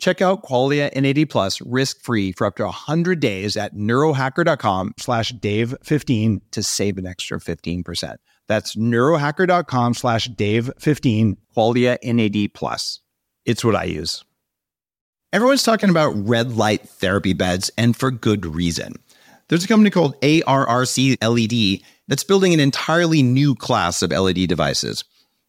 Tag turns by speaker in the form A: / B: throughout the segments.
A: Check out Qualia NAD Plus risk-free for up to 100 days at neurohacker.com slash dave15 to save an extra 15%. That's neurohacker.com slash dave15, Qualia NAD Plus. It's what I use. Everyone's talking about red light therapy beds, and for good reason. There's a company called ARRC LED that's building an entirely new class of LED devices.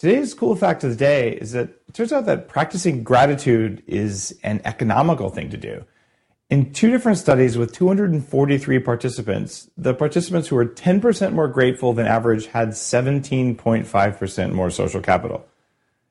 B: Today's cool fact of the day is that it turns out that practicing gratitude is an economical thing to do. In two different studies with 243 participants, the participants who were 10% more grateful than average had 17.5% more social capital.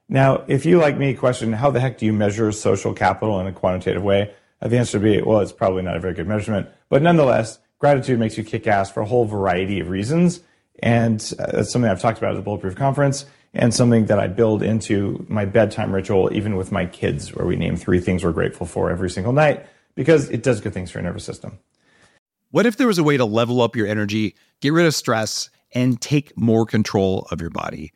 B: Now, if you, like me, question how the heck do you measure social capital in a quantitative way, the answer would be, well, it's probably not a very good measurement. But nonetheless, gratitude makes you kick ass for a whole variety of reasons. And uh, that's something I've talked about at the Bulletproof Conference and something that I build into my bedtime ritual, even with my kids, where we name three things we're grateful for every single night because it does good things for your nervous system.
A: What if there was a way to level up your energy, get rid of stress, and take more control of your body?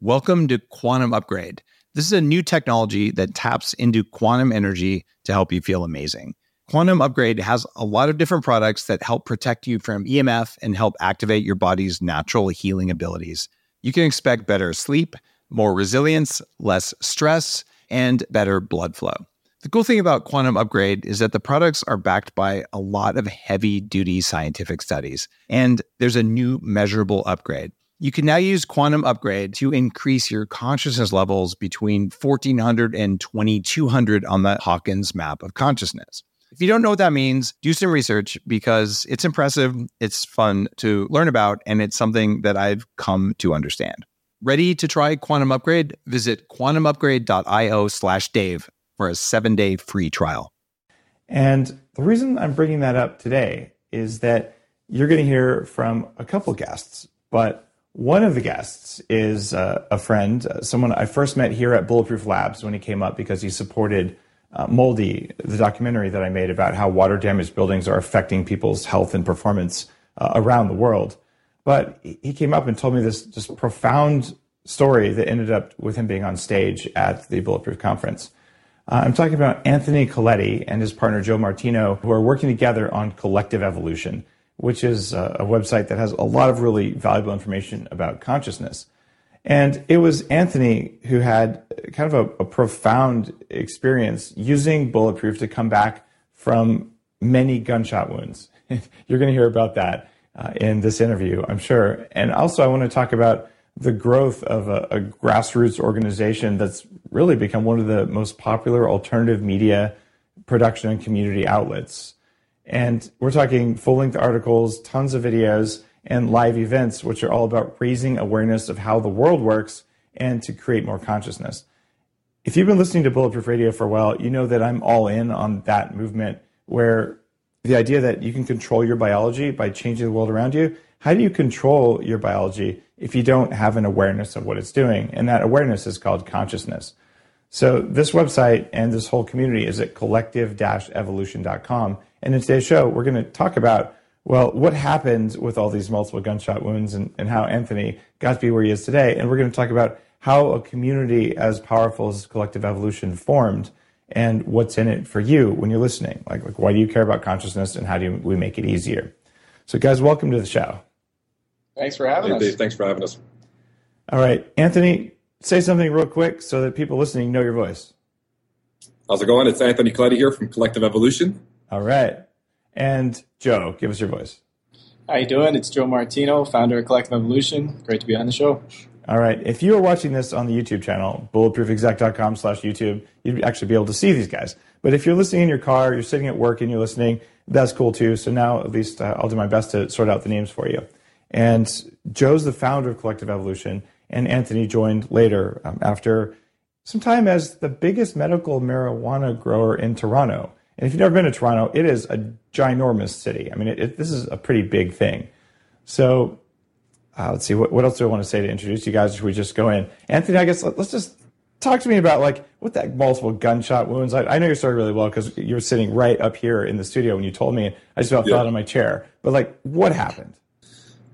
A: Welcome to Quantum Upgrade. This is a new technology that taps into quantum energy to help you feel amazing. Quantum Upgrade has a lot of different products that help protect you from EMF and help activate your body's natural healing abilities you can expect better sleep, more resilience, less stress, and better blood flow. The cool thing about Quantum Upgrade is that the products are backed by a lot of heavy duty scientific studies, and there's a new measurable upgrade. You can now use Quantum Upgrade to increase your consciousness levels between 1400 and 2200 on the Hawkins map of consciousness. If you don't know what that means, do some research because it's impressive, it's fun to learn about, and it's something that I've come to understand. Ready to try Quantum Upgrade? Visit quantumupgrade.io slash Dave for a seven day free trial.
B: And the reason I'm bringing that up today is that you're going to hear from a couple guests, but one of the guests is uh, a friend, uh, someone I first met here at Bulletproof Labs when he came up because he supported uh, Moldy, the documentary that I made about how water damaged buildings are affecting people's health and performance uh, around the world. But he came up and told me this just profound story that ended up with him being on stage at the Bulletproof Conference. Uh, I'm talking about Anthony Coletti and his partner Joe Martino, who are working together on Collective Evolution, which is a, a website that has a lot of really valuable information about consciousness. And it was Anthony who had kind of a, a profound experience using Bulletproof to come back from many gunshot wounds. You're going to hear about that uh, in this interview, I'm sure. And also, I want to talk about the growth of a, a, grassroots organization that's really become one of the most popular alternative media production and community outlets. And we're talking full length articles, tons of videos, and live events, which are all about raising awareness of how the world works and to create more consciousness. If you've been listening to Bulletproof Radio for a while, you know that I'm all in on that movement where the idea that you can control your biology by changing the world around you. How do you control your biology if you don't have an awareness of what it's doing? And that awareness is called consciousness. So this website and this whole community is at collective-evolution.com. And in today's show, we're going to talk about well, what happened with all these multiple gunshot wounds and, and how Anthony got to be where he is today. And we're going to talk about how a community as powerful as Collective Evolution formed and what's in it for you when you're listening. Like, like why do you care about consciousness and how do we make it easier? So, guys, welcome to the show.
C: Thanks for having
D: hey,
C: us.
D: Dave, thanks for having us.
B: All right, Anthony, say something real quick so that people listening know your voice.
D: How's it going? It's Anthony Coletti here from Collective Evolution.
B: All right. And Joe, give us your voice.
C: How you doing? It's Joe Martino, founder of Collective Evolution. Great to be on the show.
B: All right. If you are watching this on the YouTube channel, bulletproofexec.com slash YouTube, you'd actually be able to see these guys. But if you're listening in your car, you're sitting at work and you're listening, that's cool too. So now at least uh, I'll do my best to sort out the names for you. And Joe's the founder of Collective Evolution, and Anthony joined later um, after some time as the biggest medical marijuana grower in Toronto. And if you've never been to Toronto, it is a ginormous city. I mean, it, it, this is a pretty big thing. So uh, let's see, what, what else do I want to say to introduce you guys? Should we just go in? Anthony, I guess let, us just talk to me about like what that multiple gunshot wounds. I, I know your story really well because you were sitting right up here in the studio when you told me. I just about yeah. fell out of my chair. But like, what happened?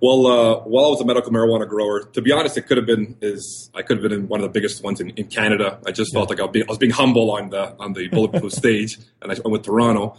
D: Well, uh, while I was a medical marijuana grower, to be honest, it could have been is I could have been in one of the biggest ones in, in Canada. I just yeah. felt like I was, being, I was, being, humble on the on the bulletproof stage, and I went with Toronto.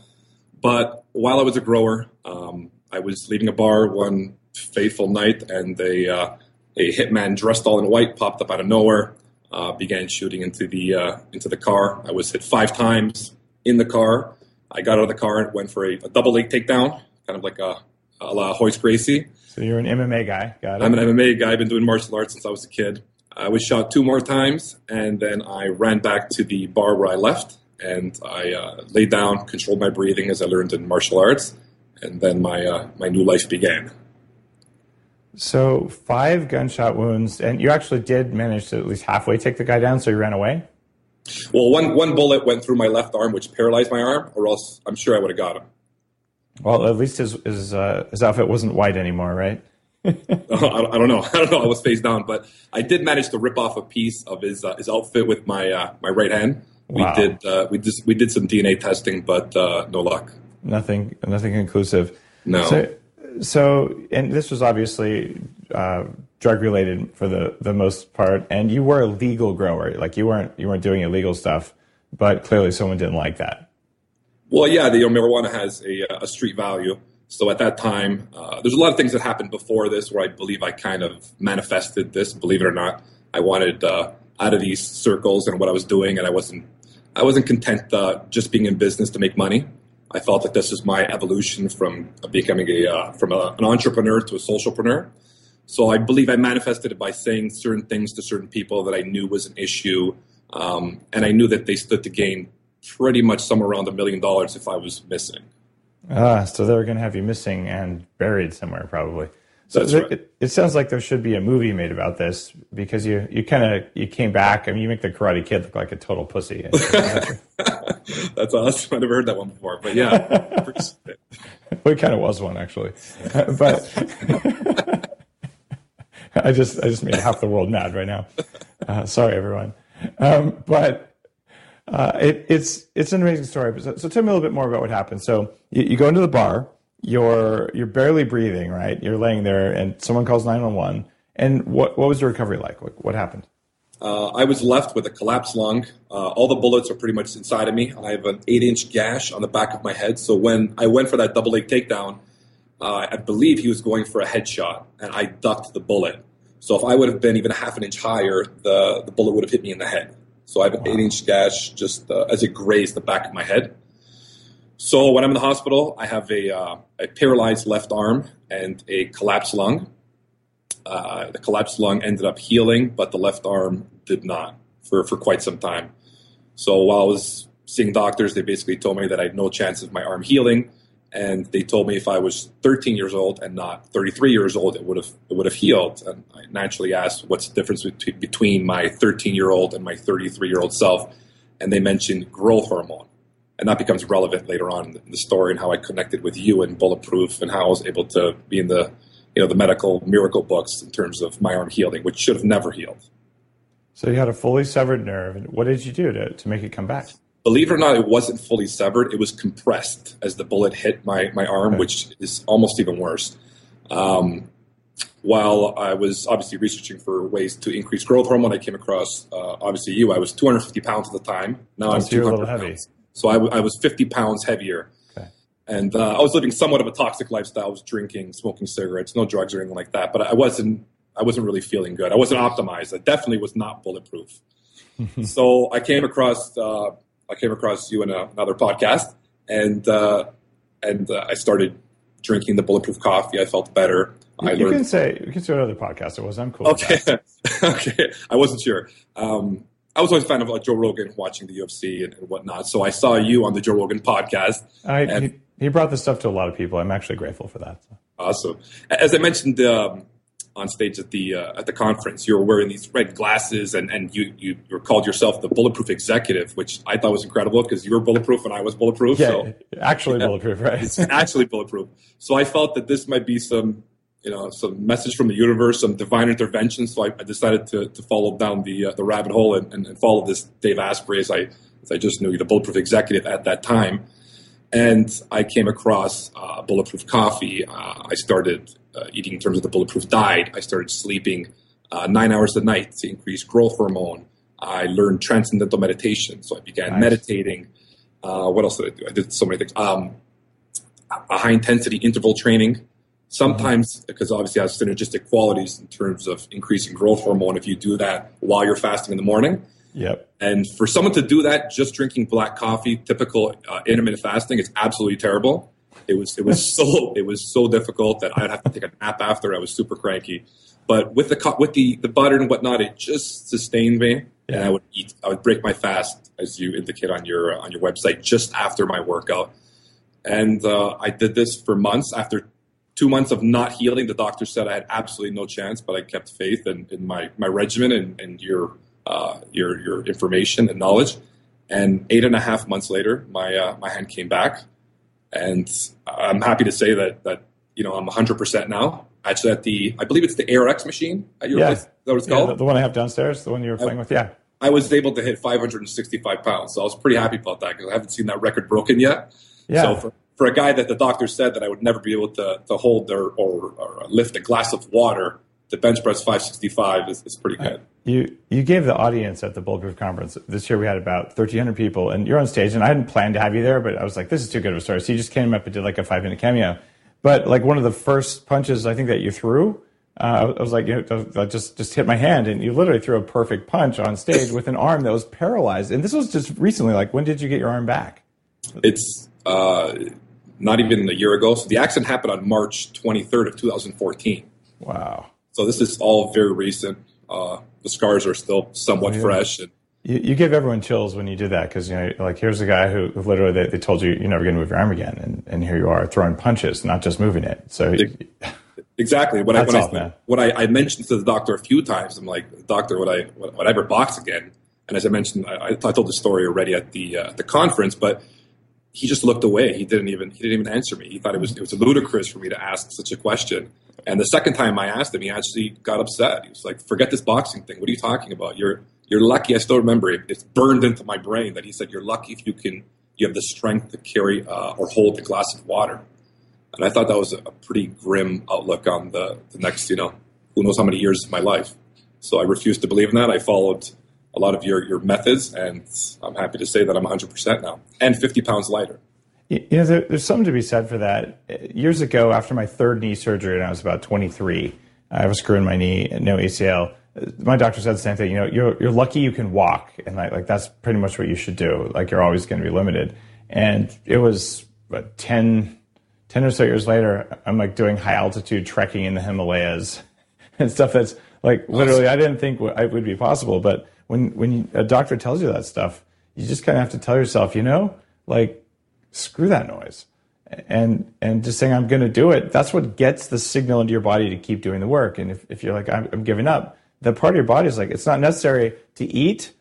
D: But while I was a grower, um, I was leaving a bar one fateful night, and a uh, a hitman dressed all in white popped up out of nowhere, uh, began shooting into the uh, into the car. I was hit five times in the car. I got out of the car and went for a, a double leg takedown, kind of like a, a la Royce Gracie.
B: So you're an MMA guy. Got it.
D: I'm an MMA guy. I've been doing martial arts since I was a kid. I was shot two more times, and then I ran back to the bar where I left, and I uh, laid down, controlled my breathing as I learned in martial arts, and then my uh, my new life began.
B: So five gunshot wounds, and you actually did manage to at least halfway take the guy down. So you ran away.
D: Well, one one bullet went through my left arm, which paralyzed my arm, or else I'm sure I would have got him.
B: Well, at least his his uh, his outfit wasn't white anymore, right?
D: I, don't know. I don't know. I was face down, but I did manage to rip off a piece of his uh, his outfit with my uh, my right hand. Wow. We did uh, we just we did some DNA testing, but uh, no luck.
B: Nothing nothing conclusive.
D: No.
B: So, so and this was obviously uh, drug related for the the most part, and you were a legal grower. Like you weren't you weren't doing illegal stuff, but clearly someone didn't like that.
D: Well, yeah, the you know, marijuana has a, a, street value. So at that time, uh, there's a lot of things that happened before this where I believe I kind of manifested this. Believe it or not, I wanted uh, out of these circles and what I was doing, and I wasn't I wasn't content uh, just being in business to make money. I felt that this is my evolution from becoming a uh, from a, an entrepreneur to a socialpreneur. So I believe I manifested it by saying certain things to certain people that I knew was an issue, um, and I knew that they stood to gain pretty much somewhere around a million dollars if I was missing.
B: Ah, so they were going to have you missing and buried somewhere, probably. So there,
D: right.
B: it, it, sounds like there should be a movie made about this because you, you kind of you came back. I mean, you make the Karate Kid look like a total pussy.
D: That's awesome. I've never heard that one before, but yeah,
B: well, it kind of was one actually, but I just I just made half the world mad right now. Uh, sorry, everyone. Um, but uh, it, it's it's an amazing story. So, so, tell me a little bit more about what happened. So you, you, go into the bar, you're you're barely breathing, right? You're laying there, and someone calls nine one one. And what what was the recovery like? What, what happened?
D: Uh, I was left with a collapsed lung. Uh, all the bullets are pretty much inside of me. I have an eight inch gash on the back of my head. So when I went for that double leg takedown, uh, I believe he was going for a headshot, and I ducked the bullet. So if I would have been even half an inch higher, the, the bullet would have hit me in the head. So I have an wow. eight inch gash just uh, as it grazed the back of my head. So when I'm in the hospital, I have a, uh, a paralyzed left arm and a collapsed lung. Uh, the collapsed lung ended up healing, but the left arm did not for, for quite some time. So while I was seeing doctors, they basically told me that I had no chance of my arm healing and they told me if I was 13 years old and not 33 years old, it would have it would have healed. And I naturally asked, "What's the difference between my 13 year old and my 33 year old self?" And they mentioned growth hormone, and that becomes relevant later on in the story and how I connected with you and Bulletproof and how I was able to be in the you know the medical miracle books in terms of my arm healing, which should have never healed.
B: So you had a fully severed nerve. What did you do to to make it come back?
D: Believe it or not, it wasn't fully severed. It was compressed as the bullet hit my, my arm,
B: Okay.
D: which is almost even worse. Um, while I was obviously researching for ways to increase growth hormone, I came across uh, obviously you. I was 250 pounds at the time. Now I'm
B: Oh, so you're a
D: 200
B: little heavy.
D: pounds. So I, w- I was 50 pounds heavier.
B: Okay.
D: And uh, I was living somewhat of a toxic lifestyle. I was drinking, smoking cigarettes, no drugs or anything like that. But I wasn't, I wasn't really feeling good. I wasn't optimized. I definitely was not bulletproof. so I came across, uh, I came across you in a, another podcast, and uh, and uh, I started drinking the bulletproof coffee. I felt better.
B: You,
D: I
B: you
D: learned.
B: can say you can say another podcast it was. I'm cool.
D: Okay, okay. I wasn't sure. Um, I was always a fan of like Joe Rogan, watching the UFC and, and whatnot. So I saw you on the Joe Rogan podcast.
B: I,
D: And-
B: he, he brought this stuff to a lot of people. I'm actually grateful for that.
D: Awesome. As I mentioned um, on stage at the uh, at the conference, you were wearing these red glasses, and, and you you you called yourself the bulletproof executive, which I thought was incredible because you were bulletproof and I was bulletproof.
B: Yeah,
D: So
B: actually
D: Yeah.
B: bulletproof, right?
D: it's actually bulletproof. So I felt that this might be some, you know, some message from the universe, some divine intervention. So I, I decided to, to follow down the uh, the rabbit hole and, and, and follow this Dave Asprey as I as I just knew you the bulletproof executive at that time. And I came across uh, bulletproof coffee. Uh, I started uh, eating in terms of the bulletproof diet. I started sleeping uh, nine hours a night to increase growth hormone. I learned transcendental meditation, so I began
B: Nice.
D: meditating. Uh, what else did I do? I did so many things. Um, a high intensity interval training. Sometimes, because obviously it has synergistic qualities in terms of increasing growth hormone if you do that while you're fasting in the morning.
B: Yep.
D: And for someone to do that just drinking black coffee, typical uh, intermittent fasting, it's absolutely terrible. It was it was so it was so difficult that I'd have to take a nap after. I was super cranky. But with the with the, the butter and whatnot, it just sustained me. And I would eat. I would break my fast, as you indicate on your on your website, just after my workout. And uh, I did this for months. After two months of not healing, the doctor said I had absolutely no chance, but I kept faith in, in my, my regimen and, and your, uh, your, your information and knowledge. And eight and a half months later, my, uh, my hand came back. And I'm happy to say that, that you know, I'm 100% now. Actually, at the, I believe it's the ARX machine at your
B: Yeah.
D: place. That what it's
B: Yeah,
D: called?
B: the, the one I have downstairs, the one you were playing with. Yeah.
D: I was able to hit 565 pounds. So I was pretty happy about that because I haven't seen that record broken yet.
B: Yeah.
D: So for, for a guy that the doctor said that I would never be able to, to hold or, or, or lift a glass of water, the bench press 565 is, is pretty good.
B: You you gave the audience at the Bulletproof conference this year. We had about 1,300 people, and you're on stage. And I hadn't planned to have you there, but I was like, this is too good of a story. So you just came up and did like a five minute cameo. But like one of the first punches I think that you threw, uh, I was like, you know, I just just hit my hand, and you literally threw a perfect punch on stage with an arm that was paralyzed. And this was just recently. Like, when did you get your arm back?
D: It's uh, not even a year ago. So the accident happened on March 23rd of 2014.
B: Wow.
D: So this is all very recent. Uh, the scars are still somewhat
B: Oh, yeah.
D: fresh. And
B: You, you give everyone chills when you do that because you know, like here's a guy who, who literally they, they told you you're never going to move your arm again, and, and here you are throwing punches, not just moving it. So
D: Exactly. When
B: That's
D: I when,
B: off,
D: I, when I, I mentioned to the doctor a few times, I'm like, doctor, would I would, would I ever box again? And as I mentioned, I, I told the story already at the uh, the conference, but he just looked away. He didn't even he didn't even answer me. He thought it was it was ludicrous for me to ask such a question. And the second time I asked him, he actually got upset. He was like, "Forget this boxing thing. What are you talking about? You're you're lucky." I still remember it. It's burned into my brain that he said, "You're lucky if you can you have the strength to carry uh, or hold a glass of water." And I thought that was a, pretty grim outlook on the, the next, you know, who knows how many years of my life. So I refused to believe in that. I followed a lot of your, your methods, and I'm happy to say that I'm 100% now and 50 pounds lighter.
B: You know, there, there's something to be said for that. Years ago, after my third knee surgery, and I was about 23, I have a screw in my knee, no ACL. Uh, my doctor said the same thing. You know, you're you're lucky you can walk, and like, like that's pretty much what you should do. Like you're always going to be limited. And it was what 10, 10 or so years later, I'm like doing high altitude trekking in the Himalayas and stuff that's like literally I didn't think it would be possible. But when when a doctor tells you that stuff, you just kind of have to tell yourself, you know, like screw that noise. And and just saying i'm going to do it that's what gets the signal into your body to keep doing the work. And if, if you're like I'm, I'm giving up the part of your body is like it's not necessary to eat.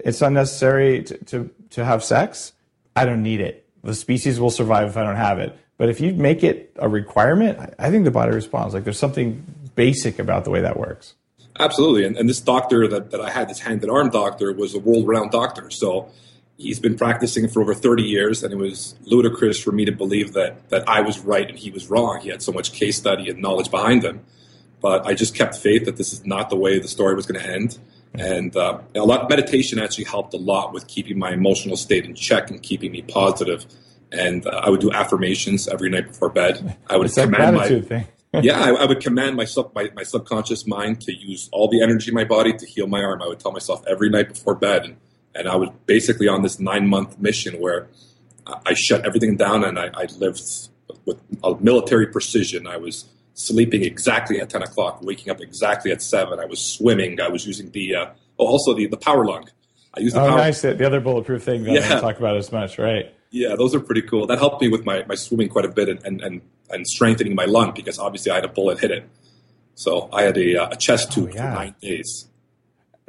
B: It's not necessary to, to, to have sex. I don't need it. The species will survive if i don't have it. But if you make it a requirement I- think the body responds. Like there's something basic about the way that works.
D: Absolutely. And, and this doctor that, that I had, this hand and arm doctor, was a world renowned doctor. So he's been practicing for over 30 years, and it was ludicrous for me to believe that that I was right and he was wrong. He had so much case study and knowledge behind him, but I just kept faith that this is not the way the story was going to end. And uh, a lot meditation actually helped a lot with keeping my emotional state in check and keeping me positive. And uh, I would do affirmations every night before bed. I would command my yeah, I, I would command my, sub, my my subconscious mind to use all the energy in my body to heal my arm. I would tell myself every night before bed, and, and I was basically on this nine month mission where I I shut everything down and I, I lived with a military precision. I was sleeping exactly at ten o'clock, waking up exactly at seven. I was swimming. I was using the uh, oh, also the the power lung. I used the
B: Oh,
D: power.
B: nice. The other bulletproof thing that I
D: Yeah.
B: don't talk about as much, right?
D: Yeah, those are pretty cool. That helped me with my, my swimming quite a bit and, and, and, and strengthening my lung because obviously I had a bullet hit it. So I had a, uh, a chest tube
B: Oh, yeah.
D: for nine days.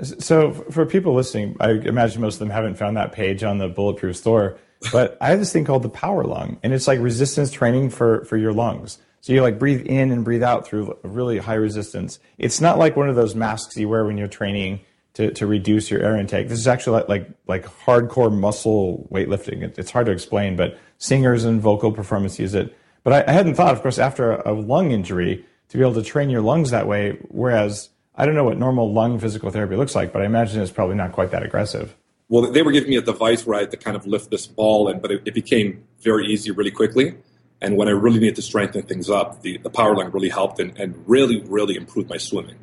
B: So for people listening, I imagine most of them haven't found that page on the Bulletproof store, but I have this thing called the Power Lung, and it's like resistance training for for your lungs. So you like breathe in and breathe out through really high resistance. It's not like one of those masks you wear when you're training to, to reduce your air intake. This is actually like like, like hardcore muscle weightlifting. It, it's hard to explain, but singers and vocal performance use it. But I, I hadn't thought, of course, after a, a lung injury, to be able to train your lungs that way. Whereas I don't know what normal lung physical therapy looks like, but I imagine it's probably not quite that aggressive.
D: Well, they were giving me a device where I had to kind of lift this ball, and but it, it became very easy really quickly. And when I really needed to strengthen things up, the, the power lung really helped and, and really, really improved my swimming.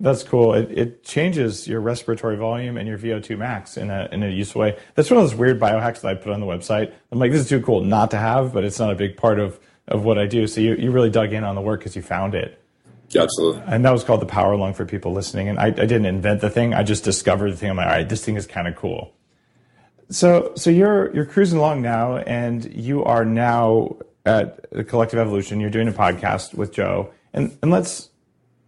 B: That's cool. It, it changes your respiratory volume and your VO2 max in a, in a useful way. That's one of those weird biohacks that I put on the website. I'm like, this is too cool not to have, but it's not a big part of, of what I do. So you, you really dug in on the work because you found it.
D: Yeah, absolutely.
B: And that was called the power lung for people listening. And I, I didn't invent the thing. I just discovered the thing. I'm like, all right, this thing is kind of cool. So, so you're, you're cruising along now and you are now at the Collective Evolution. You're doing a podcast with Joe. And, and let's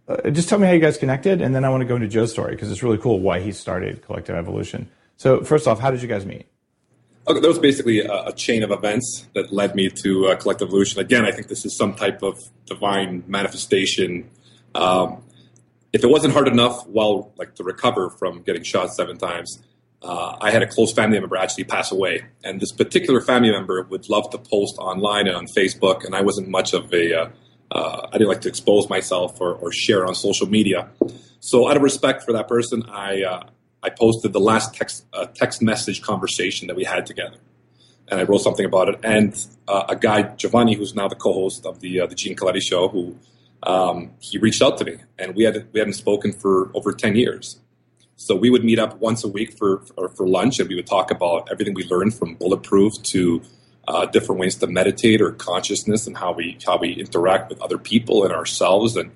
B: uh, just tell me how you guys connected. And then I want to go into Joe's story because it's really cool why he started Collective Evolution. So first off, how did you guys meet?
D: Okay, that was basically a, a chain of events that led me to uh, Collective Evolution. Again, I think this is some type of divine manifestation. Um, if it wasn't hard enough, well, like to recover from getting shot seven times, uh, I had a close family member actually pass away, and this particular family member would love to post online and on Facebook, and I wasn't much of a, uh, uh, I didn't like to expose myself or, or share on social media. So, out of respect for that person, I uh, I posted the last text uh, text message conversation that we had together, and I wrote something about it. And uh, a guy, Giovanni, who's now the co-host of the the Gene Coletti show, who um, he reached out to me, and we had we hadn't spoken for over ten years. So we would meet up once a week for for, lunch, and we would talk about everything we learned from Bulletproof to uh, different ways to meditate or consciousness and how we how we interact with other people and ourselves. And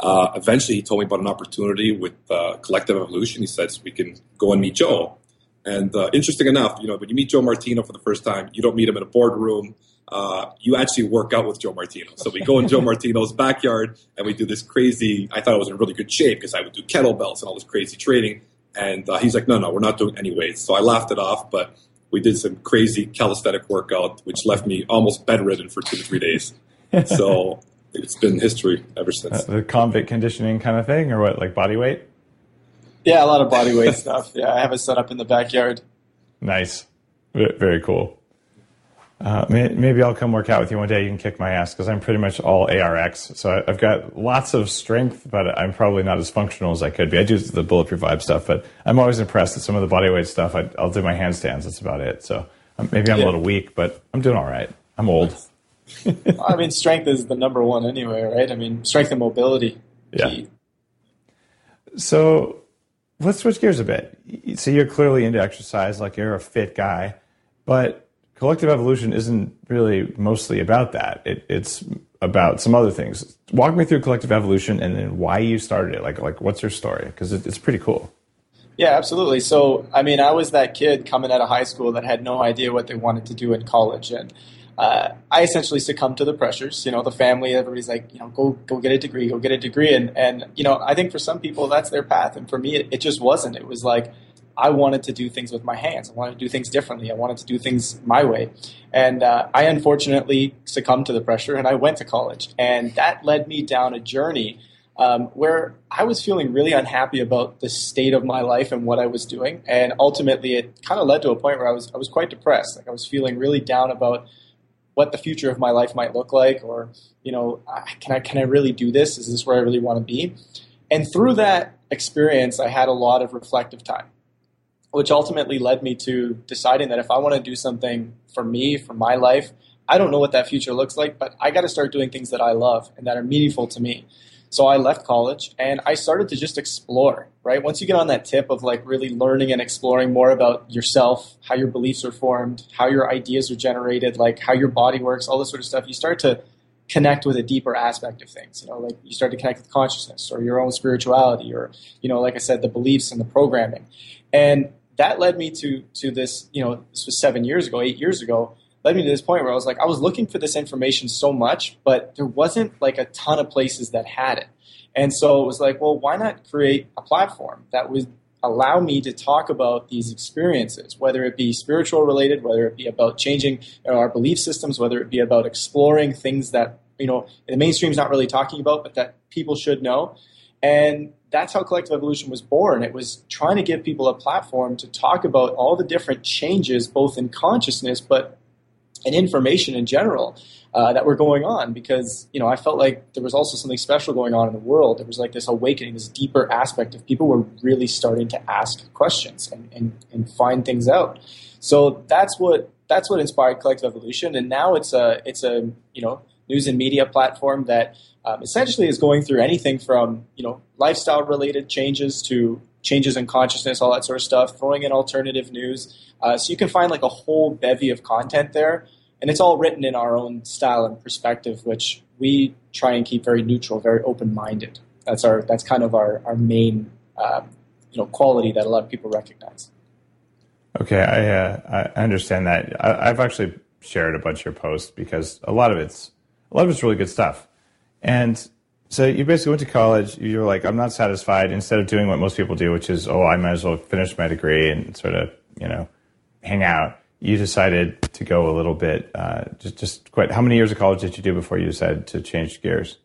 D: uh, eventually, he told me about an opportunity with uh, Collective Evolution. He says we can go and meet Joe. And uh, interesting enough, you know, when you meet Joe Martino for the first time, you don't meet him in a boardroom. Uh, you actually work out with Joe Martino. So we go in Joe Martino's backyard and we do this crazy. I thought I was in really good shape because I would do kettlebells and all this crazy training. And uh, he's like, no, no, we're not doing any weights. So I laughed it off, but we did some crazy calisthenic workout, which left me almost bedridden for two to three days. so it's been history ever since.
B: The convict conditioning kind of thing, or what, like body weight?
C: Yeah, a lot of body weight stuff. Yeah, I have it set up in the backyard.
B: Nice. V- Very cool. Uh, maybe I'll come work out with you one day. You can kick my ass because I'm pretty much all ARX. So I've got lots of strength, but I'm probably not as functional as I could be. I do the bulletproof vibe stuff, but I'm always impressed at some of the bodyweight stuff. I, I'll do my handstands. That's about it. So um, maybe I'm
C: Yeah.
B: a little weak, but I'm doing all right. I'm old.
C: I mean, strength is the number one anyway, right? I mean, strength and mobility.
B: Yeah. So let's switch gears a bit. So you're clearly into exercise, like you're a fit guy, but collective evolution isn't really mostly about that. It, it's about some other things. Walk me through collective evolution and then why you started it. Like, like what's your story? Because it, it's pretty cool.
C: Yeah, absolutely. So, I mean, I was that kid coming out of high school that had no idea what they wanted to do in college, and uh, I essentially succumbed to the pressures. You know, the family, everybody's like, you know, go go get a degree, go get a degree, and and you know, I think for some people that's their path, and for me, it, it just wasn't. It was like I wanted to do things with my hands. I wanted to do things differently. I wanted to do things my way, and uh, I unfortunately succumbed to the pressure, and I went to college, and that led me down a journey um, where I was feeling really unhappy about the state of my life and what I was doing, and ultimately it kind of led to a point where I was I was quite depressed. Like I was feeling really down about what the future of my life might look like, or you know, can I can I really do this? Is this where I really want to be? And through that experience, I had a lot of reflective time, which ultimately led me to deciding that if I want to do something for me, for my life, I don't know what that future looks like, but I got to start doing things that I love and that are meaningful to me. So I left college and I started to just explore, right? Once you get on that tip of like really learning and exploring more about yourself, how your beliefs are formed, how your ideas are generated, like how your body works, all this sort of stuff, you start to connect with a deeper aspect of things. You know, like you start to connect with consciousness or your own spirituality or, you know, like I said, the beliefs and the programming. And that led me to to this, you know, this was seven years ago, eight years ago, led me to this point where I was like, I was looking for this information so much, but there wasn't like a ton of places that had it. And so it was like, well, why not create a platform that would allow me to talk about these experiences, whether it be spiritual related, whether it be about changing our belief systems, whether it be about exploring things that you know the mainstream's not really talking about, but that people should know. And that's how collective evolution was born. It was trying to give people a platform to talk about all the different changes, both in consciousness, but in information in general uh, that were going on because you know I felt like there was also something special going on in the world. There was like this awakening, this deeper aspect of people were really starting to ask questions and, and, and find things out. So that's what that's what inspired Collective Evolution, and now it's a it's a you know news and media platform that um, essentially is going through anything from you know lifestyle related changes to changes in consciousness, all that sort of stuff, throwing in alternative news. Uh, so you can find like a whole bevy of content there and it's all written in our own style and perspective, which we try and keep very neutral, very open minded. That's our that's kind of our our main uh, you know quality that a lot of people recognize.
B: Okay, I uh, I understand that. I, I've actually shared a bunch of your posts because a lot of it's a lot of it's really good stuff, and so you basically went to college. You were like, I'm not satisfied. Instead of doing what most people do, which is, oh, I might as well finish my degree and sort of you know hang out you decided to go a little bit, uh, just, just quite, how many years of college did you do before you decided to change gears?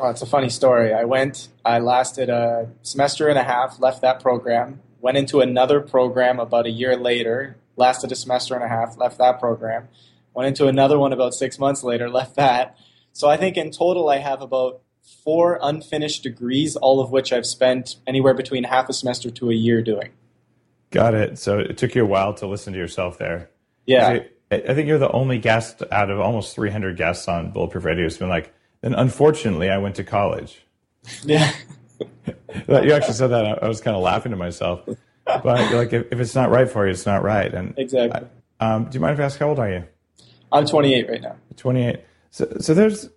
C: Oh, it's a funny story. I went, I lasted a semester and a half, left that program, went into another program about a year later, lasted a semester and a half, left that program, went into another one about six months later, left that. So I think in total I have about four unfinished degrees, all of which I've spent anywhere between half a semester to a year doing.
B: Got it. So it took you a while to listen to yourself there.
C: Yeah.
B: I think you're the only guest out of almost 300 guests on Bulletproof Radio who's been like, then unfortunately, I went to college.
C: Yeah.
B: you actually said that. I was kind of laughing to myself. But like, if, if, it's not right for you, it's not right. And
C: exactly.
B: I, um, do you mind if I ask how old are you?
C: I'm 28 right now.
B: 28. So, so there's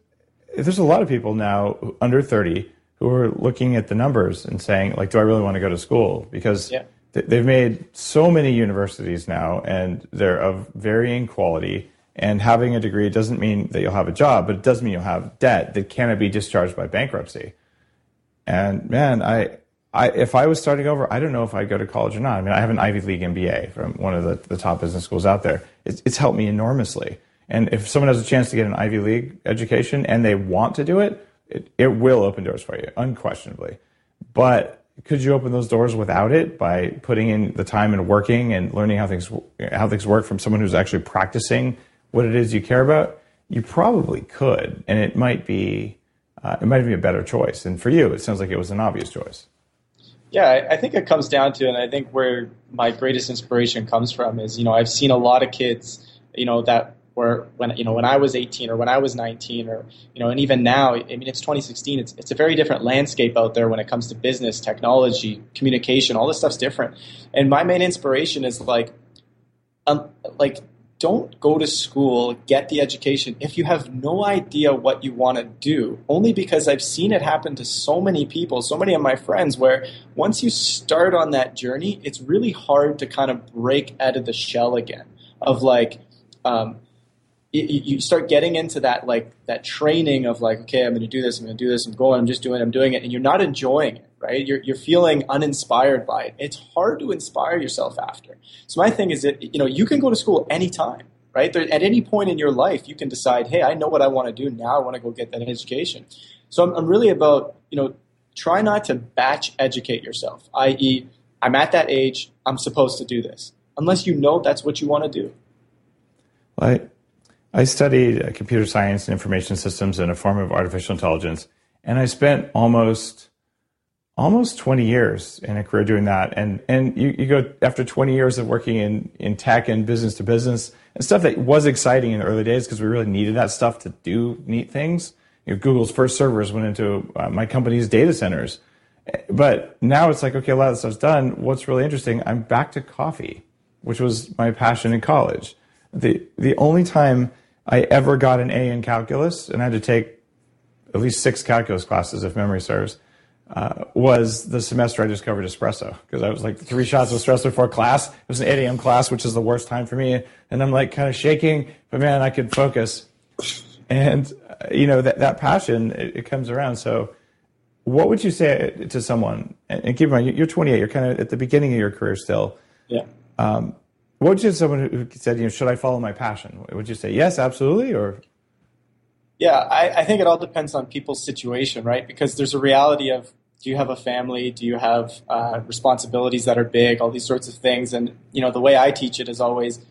B: there's a lot of people now under 30 who are looking at the numbers and saying, like, do I really want to go to school? Because
C: yeah
B: they've made so many universities now and they're of varying quality and having a degree doesn't mean that you'll have a job but it does mean you'll have debt that cannot be discharged by bankruptcy and man i I, if I was starting over, I don't know if I'd go to college or not. I mean, I have an Ivy League MBA from one of the, the top business schools out there. It's, it's helped me enormously. And if someone has a chance to get an Ivy League education and they want to do it, it, it will open doors for you, unquestionably. But could you open those doors without it by putting in the time and working and learning how things how things work from someone who's actually practicing what it is you care about? You probably could, and it might be uh, it might be a better choice. And for you, it sounds like it was an obvious choice.
C: Yeah, I think it comes down to, and I think where my greatest inspiration comes from is, you know, I've seen a lot of kids, you know, that where when you know when I was 18 or when I was 19 or you know and even now I mean it's 2016 it's it's a very different landscape out there when it comes to business technology communication all this stuff's different. And my main inspiration is like um like don't go to school get the education if you have no idea what you want to do only because I've seen it happen to so many people so many of my friends where once you start on that journey it's really hard to kind of break out of the shell again of like um, you start getting into that like that training of like okay i'm going to do this i'm going to do this i'm going i'm just doing it i'm doing it and you're not enjoying it right? You're, you're feeling uninspired by it. It's hard to inspire yourself after. So my thing is that you know you can go to school anytime right? There, at any point in your life you can decide hey i know what i want to do now i want to go get that education. So i'm, I'm really about you know try not to batch educate yourself, i.e., I'm at that age, I'm supposed to do this, unless you know that's what you want to do.
B: I, I studied uh, computer science and information systems in a form of artificial intelligence, and I spent almost almost 20 years in a career doing that. And and you, you go after 20 years of working in, in tech and business to business and stuff that was exciting in the early days because we really needed that stuff to do neat things. You know, Google's first servers went into uh, my company's data centers. But now it's like, okay, a lot of stuff's done. What's really interesting, I'm back to coffee, which was my passion in college. The, the only time I ever got an A in calculus, and I had to take at least six calculus classes, if memory serves, uh, was the semester I discovered espresso because I was like three shots of espresso before class. It was an 8 a.m. class, which is the worst time for me. And I'm like kind of shaking, but man, I could focus. And, uh, you know, that, that passion, it, it, comes around. So, what would you say to someone? And, and keep in mind, you're 28, you're kind of at the beginning of your career still.
C: Yeah.
B: Um, what would you say someone who said, you know, should I follow my passion? Would you say yes, absolutely, or?
C: Yeah, I, I think it all depends on people's situation, right? Because there's a reality of do you have a family? Do you have uh, responsibilities that are big? All these sorts of things. And, you know, the way I teach it is always,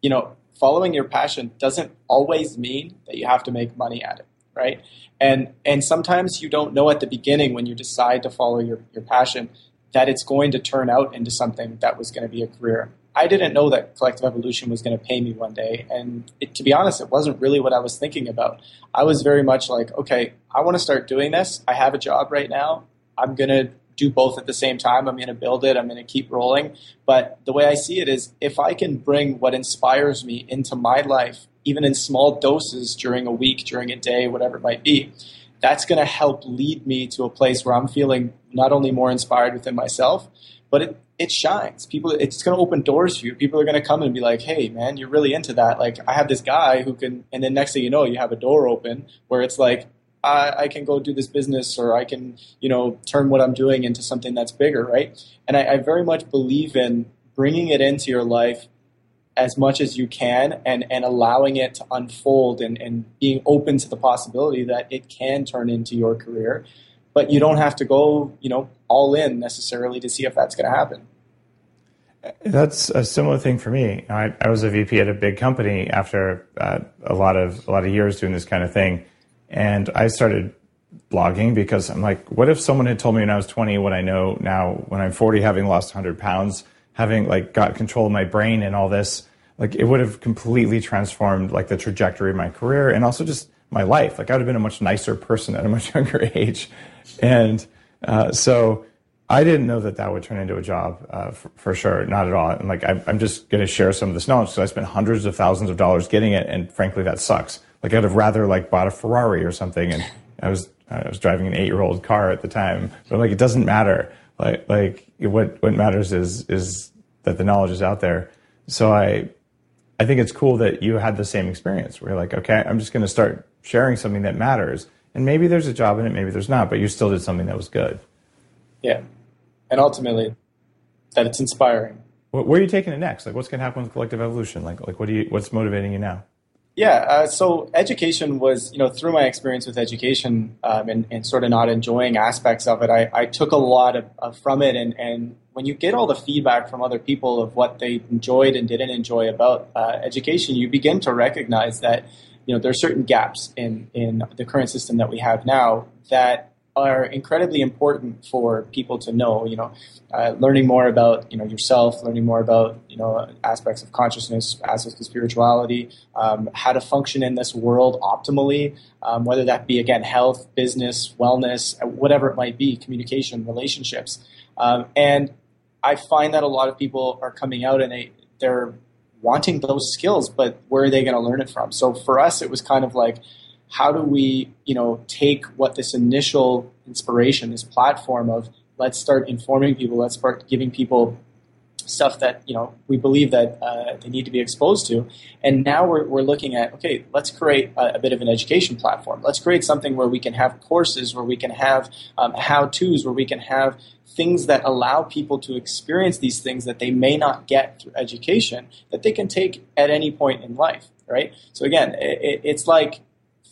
C: you know, following your passion doesn't always mean that you have to make money at it, right? And, and sometimes you don't know at the beginning when you decide to follow your, your passion that it's going to turn out into something that was going to be a career. I didn't know that collective evolution was going to pay me one day. And it, to be honest, it wasn't really what I was thinking about. I was very much like, okay, I want to start doing this. I have a job right now. I'm going to do both at the same time. I'm going to build it. I'm going to keep rolling. But the way I see it is if I can bring what inspires me into my life, even in small doses during a week, during a day, whatever it might be, that's going to help lead me to a place where I'm feeling not only more inspired within myself, but it, it shines. People, it's going to open doors for you. People are going to come and be like, "Hey, man, you're really into that." Like, I have this guy who can, and then next thing you know, you have a door open where it's like, I, I, can go do this business or I can, you know, turn what I'm doing into something that's bigger, right? And I, I very much believe in bringing it into your life as much as you can and, and allowing it to unfold and, and being open to the possibility that it can turn into your career. But you don't have to go, you know, all in necessarily to see if that's going to happen.
B: That's a similar thing for me. I, I was a VP at a big company after uh, a lot of a lot of years doing this kind of thing, and I started blogging because I'm like, what if someone had told me when I was 20 what I know now when I'm 40, having lost 100 pounds, having like got control of my brain and all this, like it would have completely transformed like the trajectory of my career and also just my life. Like I would have been a much nicer person at a much younger age. And uh, so I didn't know that that would turn into a job uh, for, for, sure, not at all. And like I'm, I'm just going to share some of this knowledge because I spent hundreds of thousands of dollars getting it, and frankly, that sucks. Like I'd have rather like bought a Ferrari or something. And I was I was driving an eight year old car at the time, but like it doesn't matter. Like like what what matters is is that the knowledge is out there. So I I think it's cool that you had the same experience where you're like, okay, I'm just going to start sharing something that matters. And maybe there's a job in it, maybe there's not, but you still did something that was good.
C: Yeah. And ultimately, that it's inspiring.
B: Where are you taking it next? Like, what's going to happen with collective evolution? Like, like what do you, what's motivating you now?
C: Yeah, uh, so education was, you know, through my experience with education um, and, and, sort of not enjoying aspects of it, I, I took a lot of, of, from it. And, and when you get all the feedback from other people of what they enjoyed and didn't enjoy about uh, education, you begin to recognize that, you know, there are certain gaps in, in the current system that we have now that are incredibly important for people to know. You know, uh, learning more about you know yourself, learning more about you know aspects of consciousness, aspects of spirituality, um, how to function in this world optimally, um, whether that be again health, business, wellness, whatever it might be, communication, relationships, um, and I find that a lot of people are coming out and they they're wanting those skills, but where are they going to learn it from? So for us, it was kind of like how do we, you know, take what this initial inspiration, this platform of let's start informing people, let's start giving people stuff that you know we believe that uh, they need to be exposed to. And now we're, we're looking at okay let's create a, a, bit of an education platform. Let's create something where we can have courses where we can have um, how to's where we can have things that allow people to experience these things that they may not get through education that they can take at any point in life right? So again it, it's like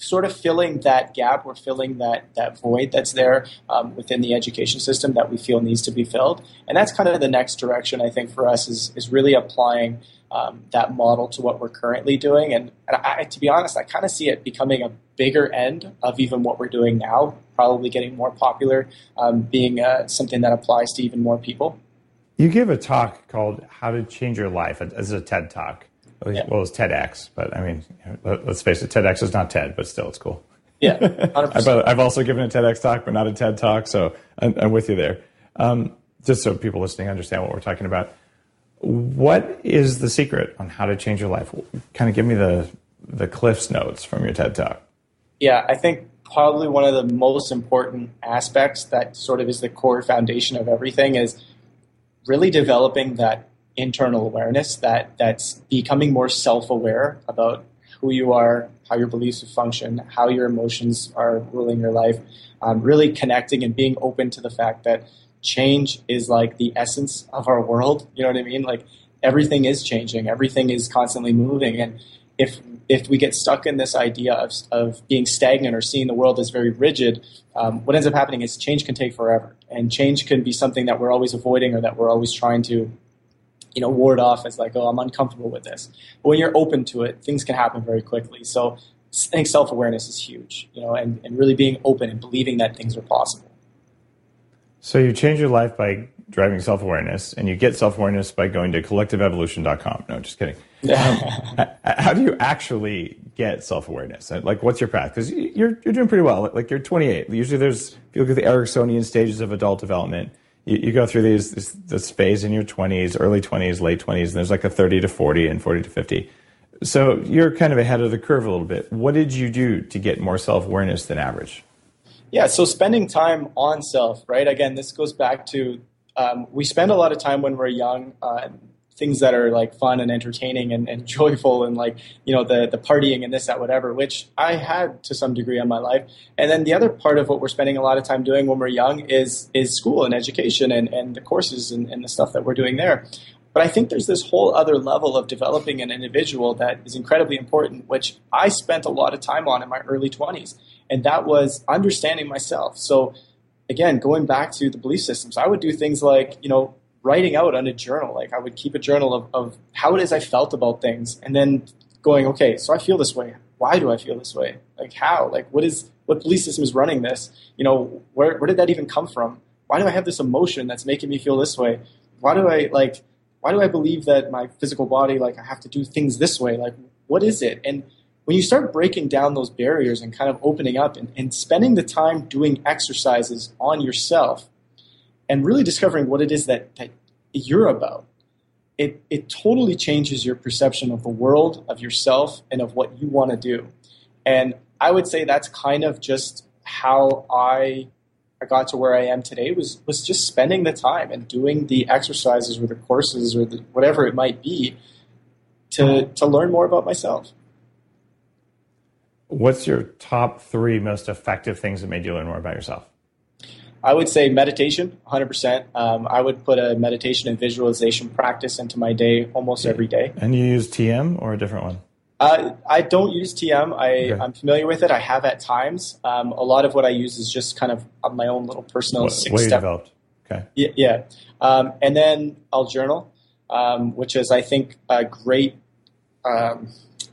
C: sort of filling that gap. We're filling that that void that's there um, within the education system that we feel needs to be filled. And that's kind of the next direction I think for us is is really applying um, that model to what we're currently doing. And, and I, to be honest, I kind of see it becoming a bigger end of even what we're doing now. Probably getting more popular, um, being uh, something that applies to even more people.
B: You give a talk called "How to Change Your Life" as a TED talk. Yeah. Well, it's TEDx, but I mean, let's face it, TEDx is not TED, but still, it's cool.
C: Yeah,
B: I've, I've, also given a TEDx talk, but not a TED talk, so I'm, I'm with you there. Um, just so people listening understand what we're talking about. What is the secret on how to change your life? Kind of give me the the Cliff's notes from your TED talk.
C: Yeah, I think probably one of the most important aspects that sort of is the core foundation of everything is really developing that internal awareness that that's becoming more self-aware about who you are, how your beliefs function, how your emotions are ruling your life, um, really connecting and being open to the fact that change is like the essence of our world. You know what I mean? Like everything is changing, everything is constantly moving, and if if we get stuck in this idea of, of being stagnant or seeing the world as very rigid, um, what ends up happening is change can take forever, and change can be something that we're always avoiding or that we're always trying to you know, ward off as like, oh, I'm uncomfortable with this. But when you're open to it, things can happen very quickly. So I think self awareness is huge, you know, and, and really being open and believing that things are possible.
B: So you change your life by driving self awareness, and you get self awareness by going to collectiveevolution.com. No, just kidding. Um, how do you actually get self awareness? Like, what's your path? Because you're you're doing pretty well. Like, you're 28. Usually, there's if you look at the Ericksonian stages of adult development, you, you go through these this, this phase in your 20s, early 20s, late 20s, and there's like a 30 to 40 and 40 to 50. So you're kind of ahead of the curve a little bit. What did you do to get more self awareness than average?
C: Yeah, so spending time on self, right? Again, this goes back to um, we spend a lot of time when we're young uh, things that are like fun and entertaining and, and joyful and like you know the the partying and this that whatever which i had to some degree in my life and then the other part of what we're spending a lot of time doing when we're young is is school and education and, and the courses and, and the stuff that we're doing there but I think there's this whole other level of developing an individual that is incredibly important, which I spent a lot of time on in my early 20s. And that was understanding myself. So, again, going back to the belief systems, I would do things like, you know, writing out on a journal. Like I would keep a journal of, of how it is I felt about things, and then going, okay, so I feel this way. Why do I feel this way? Like how? Like what is what police system is running this? You know, where where did that even come from? Why do I have this emotion that's making me feel this way? Why do I like? Why do I believe that my physical body like I have to do things this way? Like what is it? And when you start breaking down those barriers and kind of opening up and, and spending the time doing exercises on yourself, and really discovering what it is that, that you're about, it, it totally changes your perception of the world, of yourself, and of what you want to do. And I would say that's kind of just how I I got to where I am today was was just spending the time and doing the exercises or the courses or the, whatever it might be to to learn more about myself.
B: What's your top three most effective things that made you learn more about yourself?
C: I would say meditation, 100%. Um, I would put a meditation and visualization practice into my day almost every day.
B: And you use TM or a different one?
C: Uh, I don't use TM. I, am familiar with it. I have at times. Um, a lot of what I use is just kind of my own little personal what, six step.
B: developed. Okay.
C: Yeah. yeah. Um, and then I'll journal, um, which is, I think, a great um,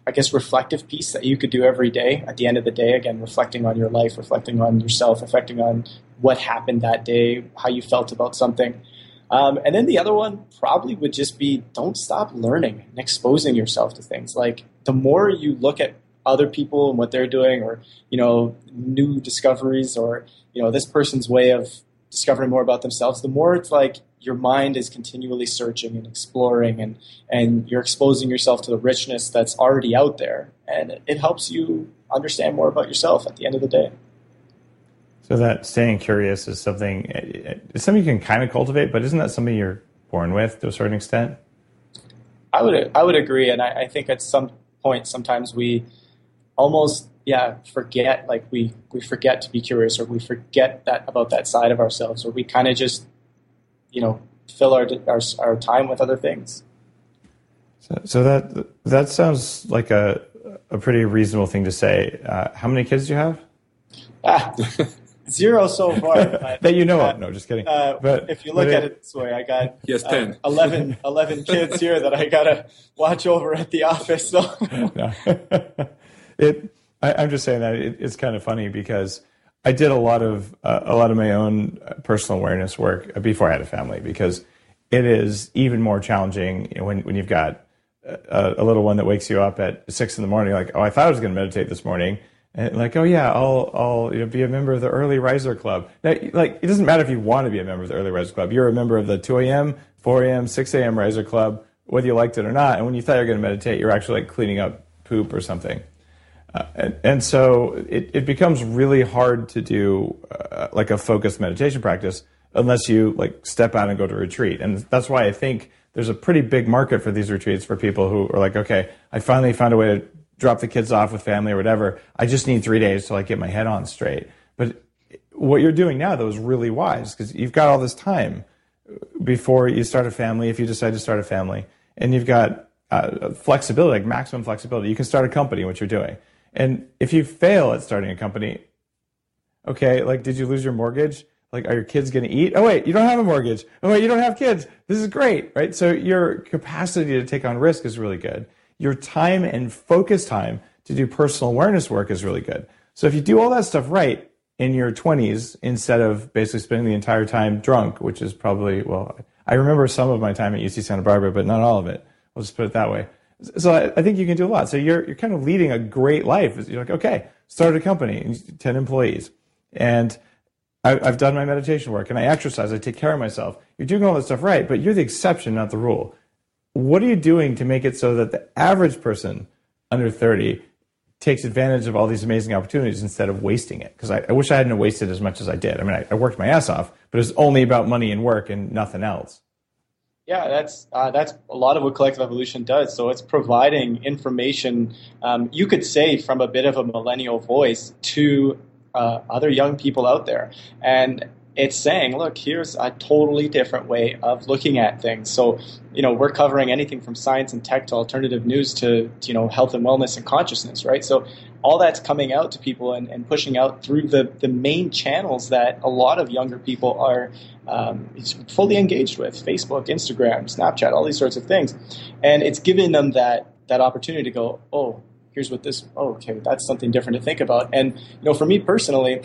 C: I guess, reflective piece that you could do every day at the end of the day. Again, reflecting on your life, reflecting on yourself, reflecting on what happened that day, how you felt about something. Um, and then the other one probably would just be don't stop learning and exposing yourself to things. Like the more you look at other people and what they're doing, or you know, new discoveries, or you know, this person's way of discovering more about themselves, the more it's like your mind is continually searching and exploring and, and you're exposing yourself to the richness that's already out there. And it helps you understand more about yourself at the end of the day.
B: So that staying curious is something, it's something you can kind of cultivate, but isn't that something you're born with to a certain extent?
C: I would, I would agree. And I, I think at some point, sometimes we almost yeah forget like we we forget to be curious or we forget that about that side of ourselves or we kind of just you know fill our, our our time with other things
B: so, so that that sounds like a a pretty reasonable thing to say. Uh, how many kids do you have?
C: Ah, zero so far.
B: That you know uh, of. No, just kidding.
C: Uh, but if you look at it, it, this way, I got
D: yes, 10.
C: 11, 11 kids here that I got to watch over at the office. So.
B: it, I, am just saying that it, it's kind of funny because I did a lot of uh, a lot of my own personal awareness work before I had a family because it is even more challenging when when you've got a, a little one that wakes you up at six in the morning, like, oh, I thought I was going to meditate this morning. And like, oh yeah, I'll I'll you know, be a member of the Early Riser Club. Now, like, it doesn't matter if you want to be a member of the Early Riser Club. You're a member of the 2 a.m., 4 a.m., 6 a.m. Riser Club, whether you liked it or not. And when you thought you were going to meditate, you're actually like cleaning up poop or something. Uh, and, and, so it, it becomes really hard to do uh, like a focused meditation practice unless you like step out and go to retreat. And that's why I think there's a pretty big market for these retreats for people who are like, okay, I finally found a way to drop the kids off with family or whatever. I just need three days to like get my head on straight. But what you're doing now though is really wise because you've got all this time before you start a family if you decide to start a family and you've got uh, flexibility like maximum flexibility. You can start a company what you're doing. And if you fail at starting a company okay like did you lose your mortgage? Like are your kids going to eat? Oh wait you don't have a mortgage. Oh wait you don't have kids. This is great right? So your capacity to take on risk is really good your time and focus time to do personal awareness work is really good. So if you do all that stuff right in your 20s instead of basically spending the entire time drunk which is probably well i remember some of my time at uc santa barbara but not all of it. I'll just put it that way. So I, think you can do a lot. So you're, you're kind of leading a great life. You're like okay start a company 10 employees. And I, have done my meditation work and I exercise, I take care of myself. You're doing all this stuff right, but you're the exception, not the rule. What are you doing to make it so that the average person under 30 takes advantage of all these amazing opportunities instead of wasting it? Because I, I, wish I hadn't wasted as much as I did. I mean, I, I worked my ass off, but it's only about money and work and nothing else.
C: Yeah, that's uh, that's a lot of what collective evolution does. So it's providing information. Um, you could say from a bit of a millennial voice to uh, other young people out there. And it's saying, look, here's a totally different way of looking at things. So, you know, we're covering anything from science and tech to alternative news to, you know, health and wellness and consciousness, right? So all that's coming out to people and, and pushing out through the, the main channels that a lot of younger people are um, fully engaged with Facebook, Instagram, Snapchat, all these sorts of things. And it's giving them that, that opportunity to go, oh, here's what this oh okay that's something different to think about and you know for me personally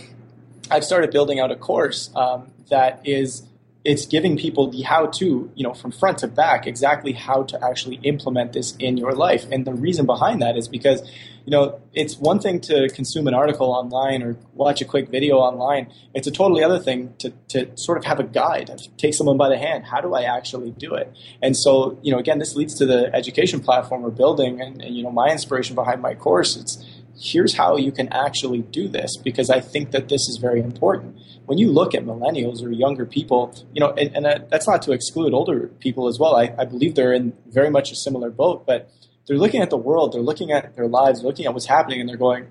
C: i've started building out a course um, that is it's giving people the how to you know from front to back exactly how to actually implement this in your life and the reason behind that is because you know, it's one thing to consume an article online or watch a quick video online. It's a totally other thing to, to sort of have a guide, take someone by the hand. How do I actually do it? And so, you know, again, this leads to the education platform we're building and, and you know, my inspiration behind my course. It's here's how you can actually do this because I think that this is very important. When you look at millennials or younger people, you know, and, and uh, that's not to exclude older people as well. I, I believe they're in very much a similar boat, but they're looking at the world, they're looking at their lives, looking at what's happening, and they're going,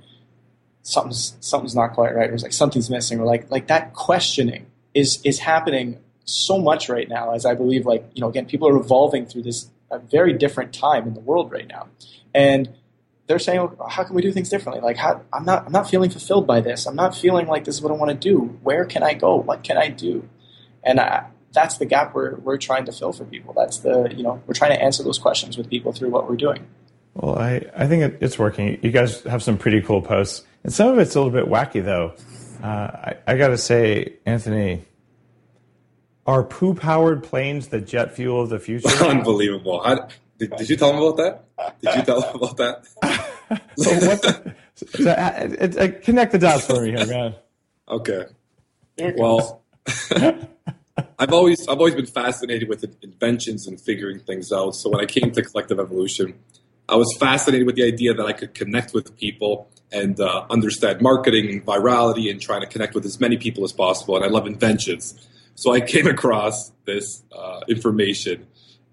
C: something's something's not quite right, or it's like something's missing, or like like that questioning is is happening so much right now. As I believe, like you know, again, people are evolving through this a very different time in the world right now, and they're saying, well, how can we do things differently? Like, how, I'm not I'm not feeling fulfilled by this. I'm not feeling like this is what I want to do. Where can I go? What can I do? And I, that's the gap we're, we're trying to fill for people. That's the, you know, we're trying to answer those questions with people through what we're doing.
B: Well, I, I think it, it's working. You guys have some pretty cool posts. And some of it's a little bit wacky, though. Uh, I, I got to say, Anthony, are poo powered planes the jet fuel of the future?
D: Unbelievable. How, did, did you tell him about that? Did you tell him about that?
B: so what the, so, uh, uh, connect the dots for me here, man.
D: Okay. Well, I've always I've always been fascinated with inventions and figuring things out. So when I came to collective evolution, I was fascinated with the idea that I could connect with people and uh, understand marketing and virality and trying to connect with as many people as possible. And I love inventions. So I came across this uh, information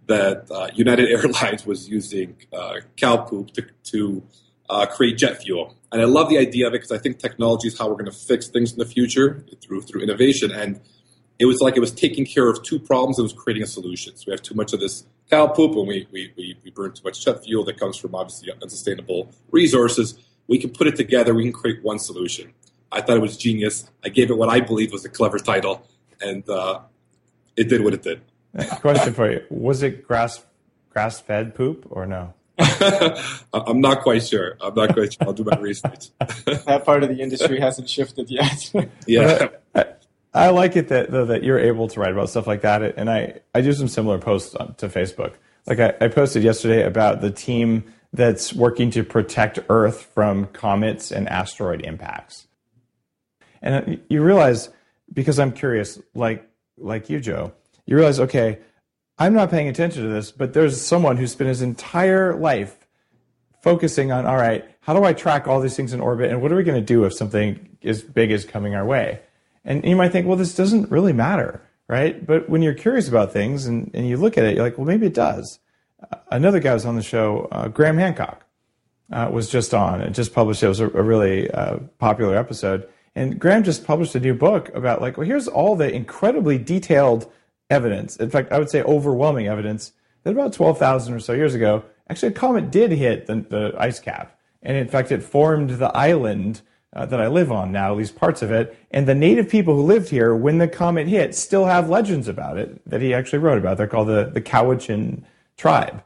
D: that uh, United Airlines was using uh, cow poop to, to uh, create jet fuel. And I love the idea of it because I think technology is how we're going to fix things in the future through through innovation. And it was like it was taking care of two problems. It was creating a solution. So we have too much of this cow poop and we, we, we, we burn too much jet fuel that comes from obviously unsustainable resources, we can put it together, we can create one solution. I thought it was genius. I gave it what I believed was a clever title, and uh, it did what it did.
B: Question for you: Was it grass grass fed poop or no?
D: I'm not quite sure. I'm not quite sure. I'll do my research.
C: that part of the industry hasn't shifted yet.
D: yeah.
B: I, I, like it that though that you're able to write about stuff like that, and I I do some similar posts on, to Facebook. Like I, I posted yesterday about the team that's working to protect Earth from comets and asteroid impacts. And uh, you realize, because I'm curious, like like you, Joe, you realize, okay, I'm not paying attention to this, but there's someone who spent his entire life focusing on, all right, how do I track all these things in orbit, and what are we going to do if something as big is coming our way? And you might think, well, this doesn't really matter, right? But when you're curious about things and, and you look at it, you're like, well, maybe it does. Uh, another guy was on the show, uh, Graham Hancock, uh, was just on. It just published. It was a, a really uh, popular episode and Graham just published a new book about like, well, here's all the incredibly detailed evidence. In fact, I would say overwhelming evidence that about 12,000 or so years ago, actually a comet did hit the, the ice cap. And in fact, it formed the island uh, that I live on now, at least parts of it. And the native people who lived here when the comet hit still have legends about it that he actually wrote about. They're called the, the Cowichan tribe.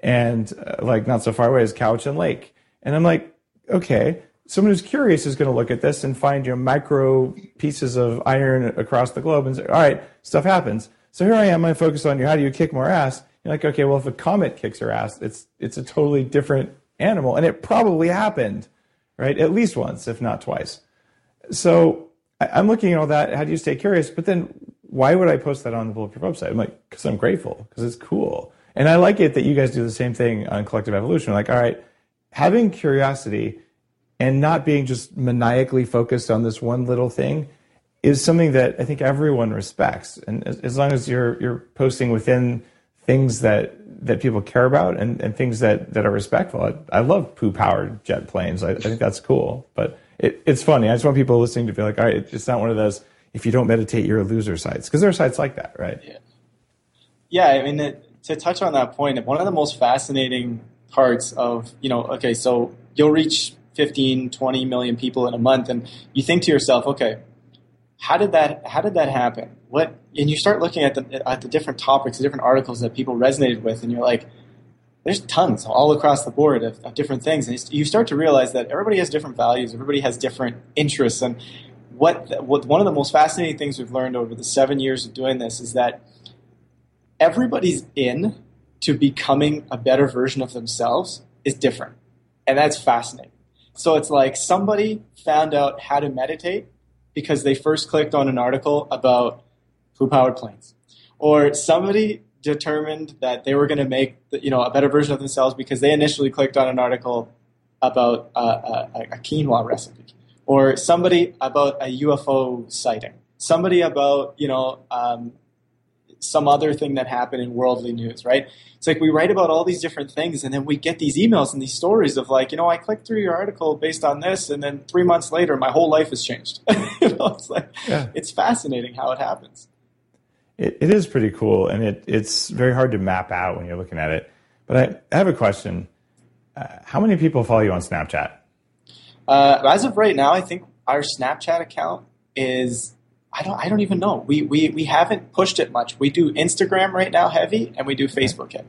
B: And uh, like not so far away is Cowichan Lake. And I'm like, okay, someone who's curious is going to look at this and find you know, micro pieces of iron across the globe and say, all right, stuff happens. So here I am, I focus on you. How do you kick more ass? You're like, okay, well, if a comet kicks her ass, it's it's a totally different animal, and it probably happened, right? At least once, if not twice. So I, am looking at all that. How do you stay curious? But then, why would I post that on the Bulletproof website? I'm like, because I'm grateful, because it's cool, and I like it that you guys do the same thing on Collective Evolution. Like, all right, having curiosity and not being just maniacally focused on this one little thing is something that I think everyone respects. And as, as long as you're you're posting within things that that people care about and, and things that, that are respectful. I, I love poo powered jet planes. I, I, think that's cool. But it, it's funny. I just want people listening to be like, all right, it's not one of those if you don't meditate, you're a loser sites. Because there are sites like that, right?
C: Yeah. Yeah, I mean, it, to touch on that point, one of the most fascinating parts of, you know, okay, so you'll reach 15, 20 million people in a month, and you think to yourself, okay, how did that how did that happen? What and you start looking at the at the different topics, the different articles that people resonated with, and you're like, there's tons all across the board of, of different things, and you start to realize that everybody has different values, everybody has different interests, and what what one of the most fascinating things we've learned over the seven years of doing this is that everybody's in to becoming a better version of themselves is different, and that's fascinating. So it's like somebody found out how to meditate because they first clicked on an article about who powered planes. Or somebody determined that they were going to make you know a better version of themselves because they initially clicked on an article about uh, a, a, quinoa recipe, or somebody about a UFO sighting, somebody about you know um, some other thing that happened in worldly news, right? It's like we write about all these different things and then we get these emails and these stories of like, you know, I clicked through your article based on this and then three months later my whole life has changed. you know, it's like yeah. it's fascinating how it happens.
B: It, it is pretty cool and it, it's very hard to map out when you're looking at it. But I, I have a question. Uh, how many people follow you on Snapchat?
C: Uh, as of right now, I think our Snapchat account is I don't I don't even know. We we we haven't pushed it much. We do Instagram right now heavy, and we do Facebook heavy.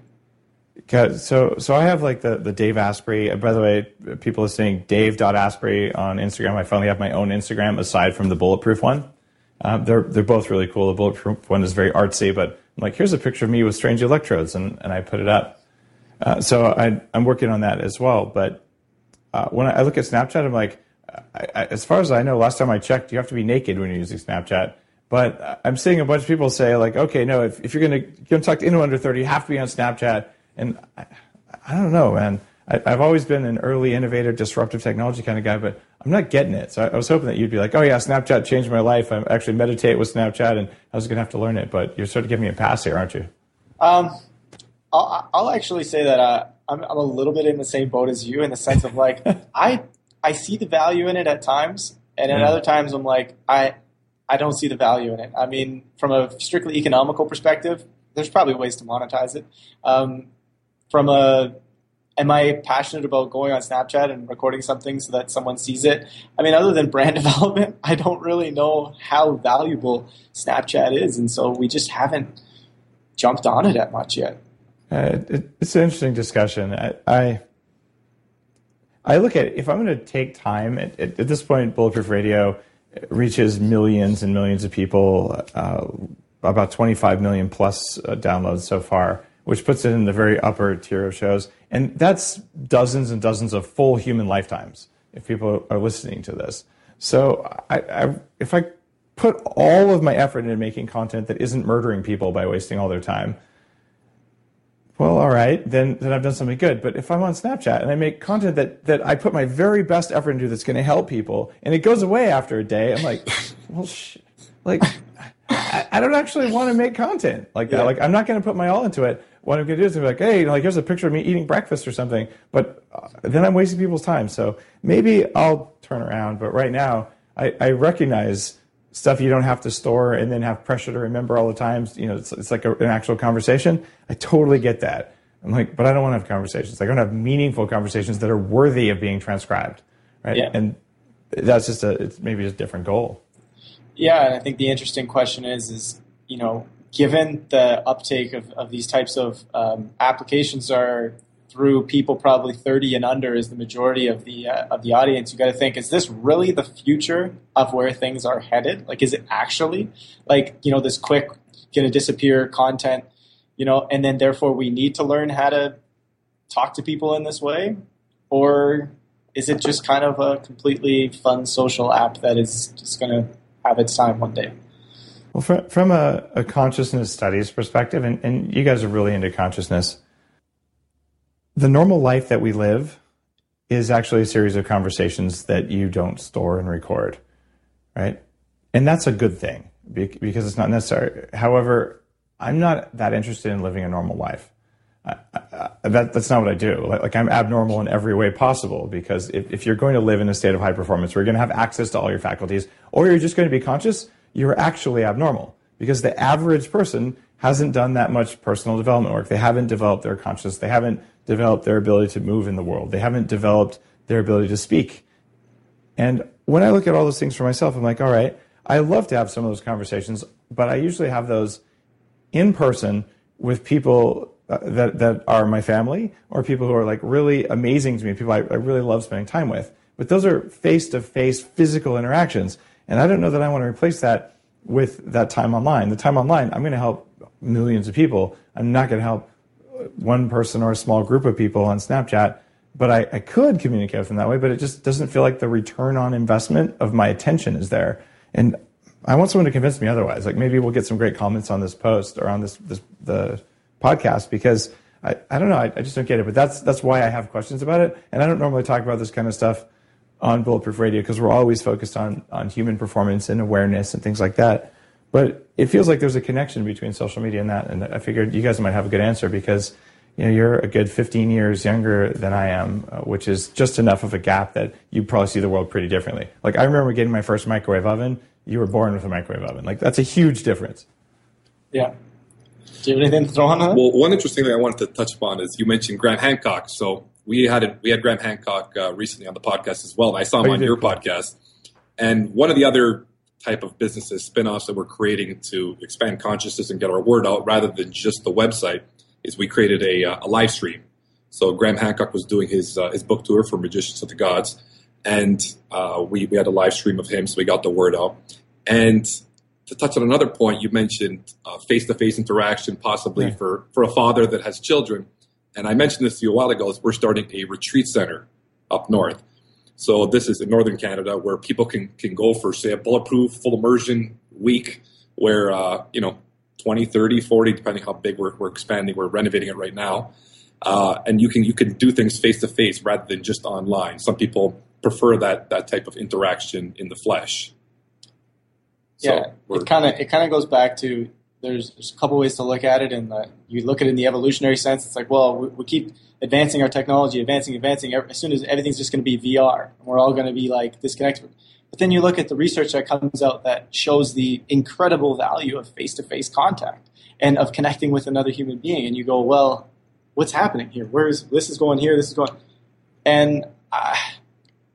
B: So so I have like the the Dave Asprey. By the way, people are listening, Dave.Asprey on Instagram. I finally have my own Instagram aside from the bulletproof one. Um, they're they're both really cool. The bulletproof one is very artsy, but I'm like, here's a picture of me with strange electrodes, and, and I put it up. Uh, so I, I'm working on that as well. But uh, when I look at Snapchat, I'm like, I, I, as far as I know, last time I checked, you have to be naked when you're using Snapchat. But I'm seeing a bunch of people say like, okay, no, if, if you're going to talk to anyone under 30, you have to be on Snapchat. And I, I don't know, man. I, have always been an early innovator, disruptive technology kind of guy, but I'm not getting it. So I, I, was hoping that you'd be like, oh yeah, Snapchat changed my life. I actually meditate with Snapchat, and I was going to have to learn it. But you're sort of giving me a pass here, aren't you?
C: Um, I'll, I'll actually say that uh, I'm, I'm a little bit in the same boat as you in the sense of like I I see the value in it at times, and at other times I'm like, I I don't see the value in it. I mean, from a strictly economical perspective, there's probably ways to monetize it. Um, from a am I passionate about going on Snapchat and recording something so that someone sees it? I mean, other than brand development, I don't really know how valuable Snapchat is, and so we just haven't jumped on it that much yet.
B: Uh, it, it's an interesting discussion. I, I, I look at it, if I'm going to take time at, at, at, this point, Bulletproof Radio reaches millions and millions of people, uh, about 25 million plus uh, downloads so far which puts it in the very upper tier of shows. And that's dozens and dozens of full human lifetimes if people are listening to this. So I, I, if I put all of my effort into making content that isn't murdering people by wasting all their time, well, all right, then, then I've done something good. But if I'm on Snapchat and I make content that, that I put my very best effort into that's going to help people and it goes away after a day, I'm like, well, sh- like, I, I, don't actually want to make content like that. Yeah. Like, I'm not going to put my all into it what I'm going to do is be like, hey, like here's a picture of me eating breakfast or something. But uh, then I'm wasting people's time. So maybe I'll turn around. But right now, I, I, recognize stuff you don't have to store and then have pressure to remember all the times. You know, it's, it's like a, an actual conversation. I totally get that. I'm like, but I don't want to have conversations. I don't have meaningful conversations that are worthy of being transcribed, right?
C: Yeah.
B: And that's just a, it's maybe just a different goal.
C: Yeah, and I think the interesting question is, is you know, given the uptake of, of these types of um, applications are through people probably 30 and under is the majority of the uh, of the audience. You got to think is this really the future of where things are headed? Like is it actually? Like you know this quick gonna disappear content you know and then therefore we need to learn how to talk to people in this way? Or is it just kind of a completely fun social app that is just to have its time one day?
B: Well, from, from a, a consciousness studies perspective, and, and you guys are really into consciousness, the normal life that we live is actually a series of conversations that you don't store and record, right? And that's a good thing because it's not necessary. However, I'm not that interested in living a normal life. I, I, that, that's not what I do. Like, like, I'm abnormal in every way possible because if, if you're going to live in a state of high performance where you're going to have access to all your faculties or you're just going to be conscious, you're actually abnormal because the average person hasn't done that much personal development work. They haven't developed their consciousness. They haven't developed their ability to move in the world. They haven't developed their ability to speak. And when I look at all those things for myself, I'm like, all right, I love to have some of those conversations, but I usually have those in person with people uh, that, that are my family or people who are like really amazing to me, people I, I really love spending time with. But those are face to face physical interactions. And I don't know that I want to replace that with that time online. The time online, I'm going to help millions of people. I'm not going to help one person or a small group of people on Snapchat, but I, I could communicate with them that way, but it just doesn't feel like the return on investment of my attention is there. And I want someone to convince me otherwise. Like maybe we'll get some great comments on this post or on this, this the podcast because I, I don't know. I, I just don't get it. But that's that's why I have questions about it. And I don't normally talk about this kind of stuff on Bulletproof Radio because we're always focused on on human performance and awareness and things like that. But it feels like there's a connection between social media and that, and I figured you guys might have a good answer because you know you're a good 15 years younger than I am, uh, which is just enough of a gap that you probably see the world pretty differently. Like I remember getting my first microwave oven. You were born with a microwave oven. Like that's a huge difference.
C: Yeah. Do you have anything to throw on that?
D: Well, one interesting thing I wanted to touch upon is you mentioned Graham Hancock. So we had a, we had Graham Hancock uh, recently on the podcast as well, and I saw him oh, on your podcast. And one of the other type of businesses spin-offs that we're creating to expand consciousness and get our word out rather than just the website is we created a, uh, a live stream. So Graham Hancock was doing his uh, his book tour for Magicians of the Gods, and uh, we we had a live stream of him, so we got the word out. And to touch on another point, you mentioned face to face interaction, possibly yeah. for for a father that has children and I mentioned this to you a while ago, is we're starting a retreat center up north. So this is in northern Canada where people can can go for say a bulletproof full immersion week where uh, you know 20, 30, 40, depending how big we're, we're expanding, we're renovating it right now. Uh, and you can you can do things face to face rather than just online. Some people prefer that that type of interaction in the flesh.
C: So yeah, it kind of it kind of goes back to there's, there's a couple ways to look at it, and you look at it in the evolutionary sense. It's like, well, we, we keep advancing our technology, advancing, advancing. As soon as everything's just going to be VR, and we're all going to be like disconnected. But then you look at the research that comes out that shows the incredible value of face-to-face contact and of connecting with another human being, and you go, well, what's happening here? Where is this is going here? This is going, and. I,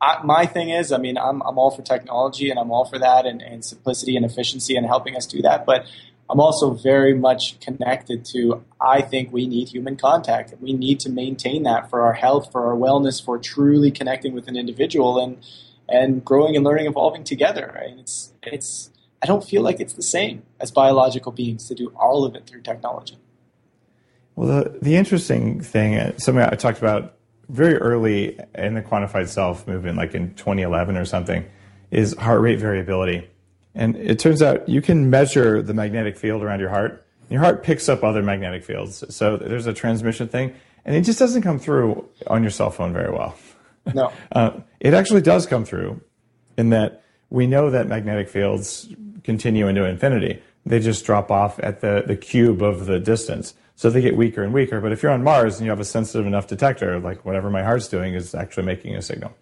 C: I, my thing is, I mean, I'm, I'm all for technology and I'm all for that and, and simplicity and efficiency and helping us do that. But I'm also very much connected to, I think we need human contact. We need to maintain that for our health, for our wellness, for truly connecting with an individual and, and growing and learning, evolving together. Right? It's, it's, I don't feel like it's the same as biological beings to do all of it through technology.
B: Well, the, the interesting thing, uh, something I talked about very early in the quantified self movement, like in 2011 or something, is heart rate variability. And it turns out you can measure the magnetic field around your heart. Your heart picks up other magnetic fields. So there's a transmission thing, and it just doesn't come through on your cell phone very well.
C: No.
B: uh, it actually does come through in that we know that magnetic fields continue into infinity. They just drop off at the, the cube of the distance. So they get weaker and weaker. But if you're on Mars and you have a sensitive enough detector, like whatever my heart's doing is actually making a signal.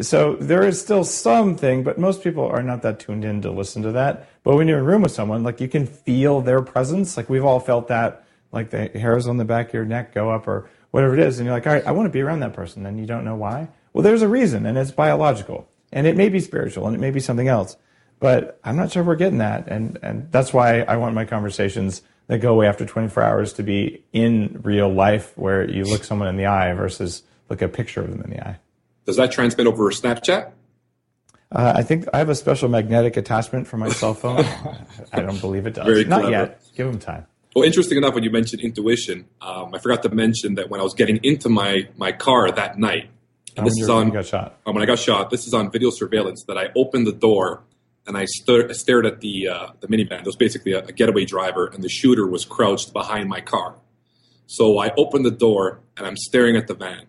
B: So there is still something, but most people are not that tuned in to listen to that. But when you're in a room with someone, like you can feel their presence. Like we've all felt that, like the hairs on the back of your neck go up or whatever it is. And you're like, all right, I want to be around that person. And you don't know why. Well, there's a reason and it's biological and it may be spiritual and it may be something else, but I'm not sure we're getting that. And, and that's why I want my conversations that go away after 24 hours to be in real life where you look someone in the eye versus look a picture of them in the eye.
D: Does that transmit over Snapchat?
B: Uh, I think I have a special magnetic attachment for my cell phone. I don't believe it does.
D: Very
B: Not
D: clever.
B: yet. Give them time.
D: Well, interesting enough, when you mentioned intuition, um, I forgot to mention that when I was getting into my, my car that night, and this
B: When
D: is on
B: got shot.
D: uh, when I got shot. This is on video surveillance. That I opened the door and I stared at the uh, the minivan. It was basically a, a getaway driver, and the shooter was crouched behind my car. So I opened the door and I'm staring at the van,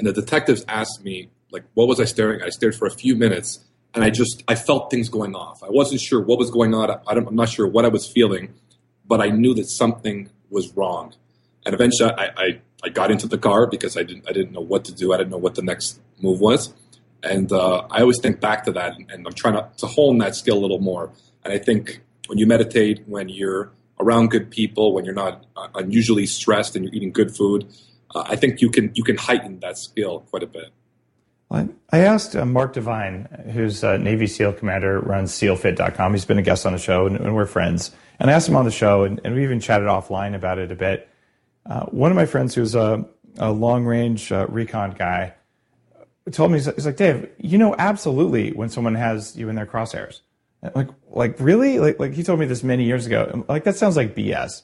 D: and the detectives asked me like, "What was I staring?" at? I stared for a few minutes, and I just I felt things going off. I wasn't sure what was going on. I don't, I'm not sure what I was feeling, but I knew that something was wrong. And eventually, I, I, I got into the car because I didn't I didn't know what to do. I didn't know what the next move was. And uh, I always think back to that, and, and I'm trying to, to hone that skill a little more. And I think when you meditate, when you're around good people, when you're not uh, unusually stressed and you're eating good food, uh, I think you can you can heighten that skill quite a bit.
B: I asked uh, Mark Divine, who's Navy SEAL commander, runs SEALFit.com. He's been a guest on the show, and, and we're friends. And I asked him on the show, and, and we even chatted offline about it a bit. Uh, one of my friends, who's a, a long range uh, recon guy, told me he's like, Dave, you know absolutely when someone has you in their crosshairs. Like, like really? Like, like he told me this many years ago. Like that sounds like BS.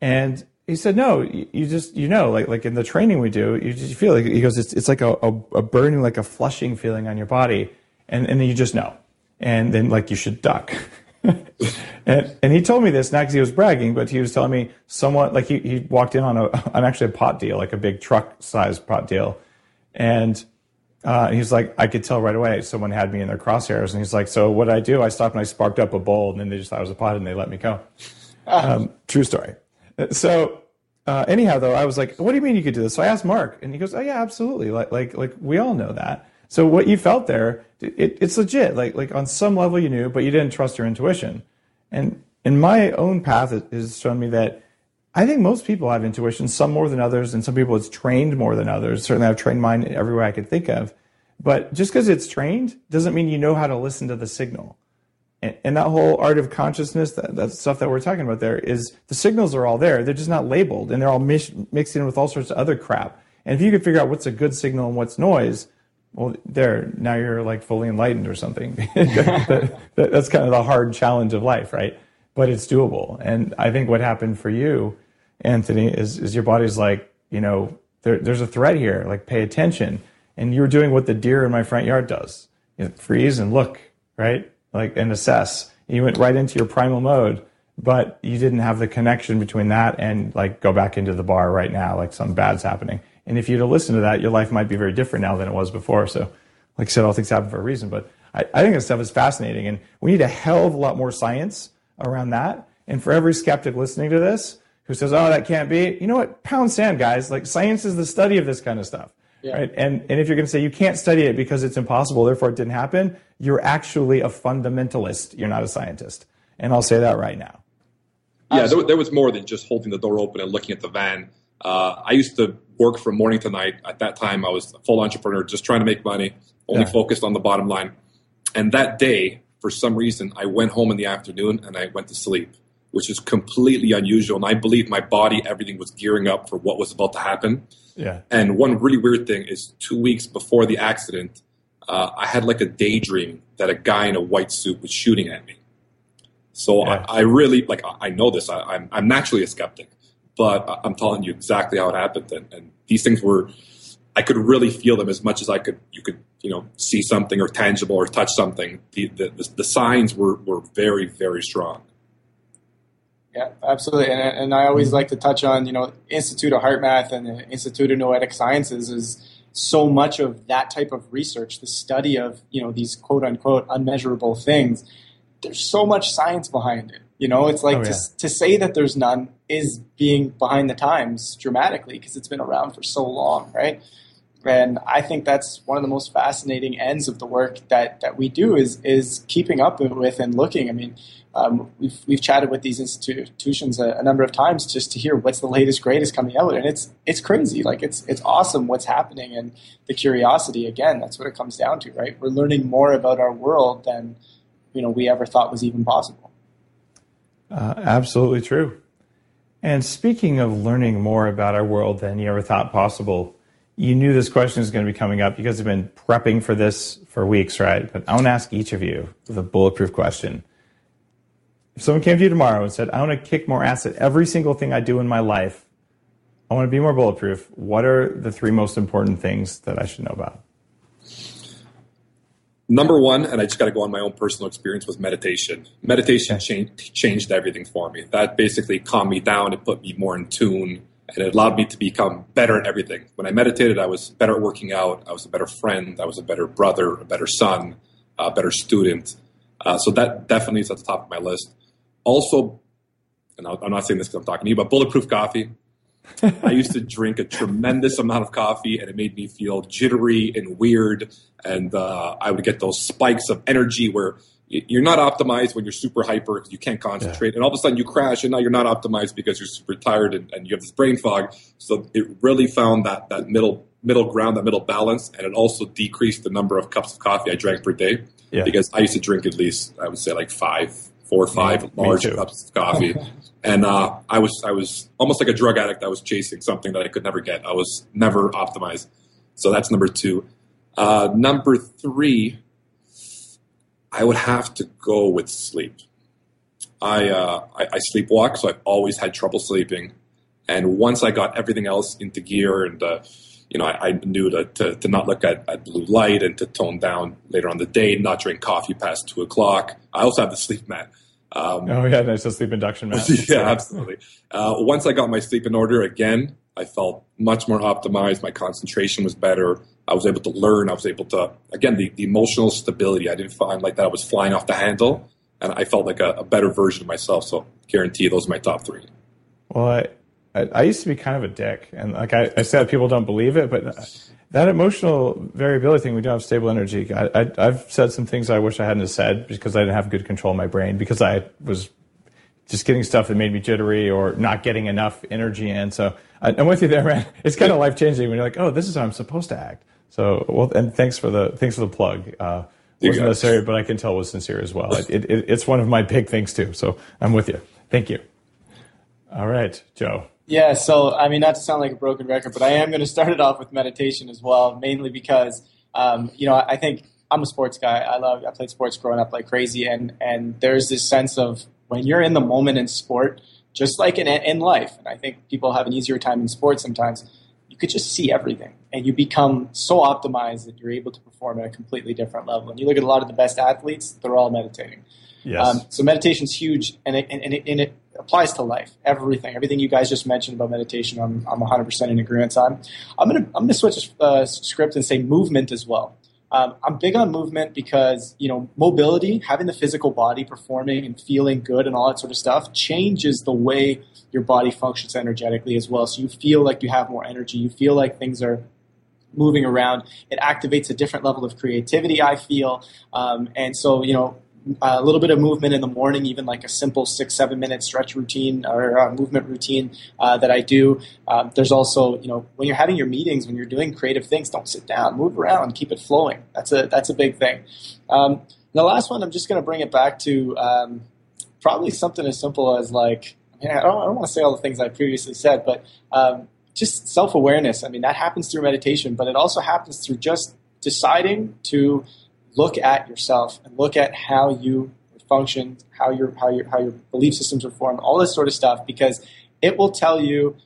B: And he said, no, you, just, you know, like, like in the training we do, you just feel like, he goes, it's, it's like a, a, a burning, like a flushing feeling on your body. And, and then you just know. And then like you should duck. and, and he told me this not because he was bragging, but he was telling me someone, like he, he walked in on a, on actually a pot deal, like a big truck sized pot deal. And, uh, he's like, I could tell right away someone had me in their crosshairs. And he's like, so what did I do? I stopped and I sparked up a bowl and then they just thought I was a pot and they let me go. Um, true story. So uh, anyhow, though, I was like, "What do you mean you could do this?" So I asked Mark, and he goes, "Oh yeah, absolutely. Like like like we all know that." So what you felt there, it, it's legit. Like like on some level you knew, but you didn't trust your intuition. And in my own path, it has shown me that I think most people have intuition, some more than others, and some people it's trained more than others. Certainly, I've trained mine every way I could think of. But just because it's trained doesn't mean you know how to listen to the signal. And, and that whole art of consciousness, that, that stuff that we're talking about there, is the signals are all there. They're just not labeled, and they're all mish, mixed in with all sorts of other crap. And if you could figure out what's a good signal and what's noise, well, there, now you're like fully enlightened or something. that, that, that's kind of the hard challenge of life, right? But it's doable. And I think what happened for you, Anthony, is, is your body's like, you know, there, there's a threat here, like pay attention. And you're doing what the deer in my front yard does. You know, freeze and look, right? Like, and assess. You went right into your primal mode, but you didn't have the connection between that and like go back into the bar right now, like something bad's happening. And if you'd have listened to that, your life might be very different now than it was before. So, like I said, all things happen for a reason. But I, I think this stuff is fascinating, and we need a hell of a lot more science around that. And for every skeptic listening to this who says, "Oh, that can't be," you know what? Pound sand, guys. Like science is the study of this kind of stuff. Yeah. Right? And and if you're going to say you can't study it because it's impossible, therefore it didn't happen, you're actually a fundamentalist. You're not a scientist. And I'll say that right now.
D: Yeah, there, there was more than just holding the door open and looking at the van. Uh, I used to work from morning to night. At that time, I was a full entrepreneur, just trying to make money, only yeah. focused on the bottom line. And that day, for some reason, I went home in the afternoon and I went to sleep, which is completely unusual. And I believe my body, everything was gearing up for what was about to happen.
B: Yeah.
D: And one really weird thing is two weeks before the accident, uh, I had like a daydream that a guy in a white suit was shooting at me. So yeah. I, I, really like. I know this. I, am I'm, I'm naturally a skeptic, but I'm telling you exactly how it happened. And, and these things were, I could really feel them as much as I could. You could you know see something or tangible or touch something. The the, the, the signs were were very very strong.
C: Yeah, absolutely. And, and I always like to touch on, you know, Institute of HeartMath and the Institute of Noetic Sciences is so much of that type of research, the study of, you know, these quote unquote unmeasurable things there's so much science behind it. You know, it's like oh, yeah. to, to say that there's none is being behind the times dramatically because it's been around for so long, right? And I think that's one of the most fascinating ends of the work that, that we do is is keeping up with and looking. I mean, um, we've we've chatted with these institutions a, a, number of times just to hear what's the latest, greatest coming out, and it's it's crazy. Like it's it's awesome what's happening, and the curiosity. Again, that's what it comes down to, right? We're learning more about our world than you know we ever thought was even possible.
B: Uh, absolutely true. And speaking of learning more about our world than you ever thought possible, you knew this question was going to be coming up because you've been prepping for this for weeks, right? But I want to ask each of you the bulletproof question. If someone came to you tomorrow and said, I want to kick more ass at every single thing I do in my life, I want to be more bulletproof, what are the three most important things that I should know about?
D: number one, and I just got to go on my own personal experience, was meditation. Meditation changed, changed everything for me. That basically calmed me down. It put me more in tune, and it allowed me to become better at everything. When I meditated, I was better at working out. I was a better friend. I was a better brother, a better son, a better student. Uh, so that definitely is at the top of my list. Also, and I'm not saying this because I'm talking to you, but bulletproof coffee. I used to drink a tremendous amount of coffee, and it made me feel jittery and weird. And uh, I would get those spikes of energy where you're not optimized when you're super hyper because you can't concentrate, yeah. and all of a sudden you crash, and now you're not optimized because you're super tired and, and you have this brain fog. So it really found that that middle middle ground, that middle balance, and it also decreased the number of cups of coffee I drank per day. Yeah. Because I used to drink at least, I would say, like five, four or five yeah, large cups of coffee. and uh, I was I was almost like a drug addict. I was chasing something that I could never get. I was never optimized. So that's number two. Uh, number three, I would have to go with sleep. I, uh, I, I sleepwalk, so I've always had trouble sleeping. And once I got everything else into gear, and uh, you know, I, I knew to, to, to, not look at, at blue light and to tone down later on the day, not drink coffee past two o'clock. I also have the sleep mat.
B: Um, oh yeah, nice sleep induction mat.
D: yeah, absolutely. Uh, once I got my sleep in order again, I felt much more optimized. My concentration was better. I was able to learn. I was able to again the, the emotional stability. I didn't find like that I was flying off the handle, and I felt like a, a better version of myself. So guarantee those are my top three.
B: Well, I, I, I used to be kind of a dick, and like I, I said, people don't believe it, but that emotional variability thing, we don't have stable energy. I, have said some things I wish I hadn't said because I didn't have good control of my brain because I was just getting stuff that made me jittery or not getting enough energy in. So I, am with you there, man. It's kind of life changing when you're like, oh, this is how I'm supposed to act. So well, and thanks for the thanks for the plug. Uh, wasn't necessary, but I can tell it was sincere as well. It, it, it's one of my big things too. So I'm with you. Thank you. All right, Joe.
C: Yeah, so I mean, not to sound like a broken record, but I am going to start it off with meditation as well, mainly because um, you know I think I'm a sports guy. I love I played sports growing up like crazy, and and there's this sense of when you're in the moment in sport, just like in in life, and I think people have an easier time in sports sometimes. You could just see everything, and you become so optimized that you're able to perform at a completely different level. And you look at a lot of the best athletes; they're all meditating.
B: Yes. Um,
C: so meditation's huge, and it, and, it, and it applies to life. Everything, everything you guys just mentioned about meditation, I'm, I'm 100% in agreement on. I'm gonna I'm gonna switch uh, script and say movement as well. um, I'm big on movement because you know mobility, having the physical body performing and feeling good and all that sort of stuff changes the way your body functions energetically as well. So you feel like you have more energy. You feel like things are moving around. It activates a different level of creativity. I feel, um, and so you know a little bit of movement in the morning, even like a simple six, seven minute stretch routine or uh, movement routine uh, that I do. Um, there's also, you know, when you're having your meetings, when you're doing creative things, don't sit down, move around, keep it flowing. That's a that's a big thing. Um, the last one, I'm just going to bring it back to um, probably something as simple as like, I, don't, I don't want to say all the things I previously said, but um, just self awareness. I mean, that happens through meditation, but it also happens through just deciding to look at yourself and look at how you function, how your how your how your belief systems are formed, all this sort of stuff, because it will tell you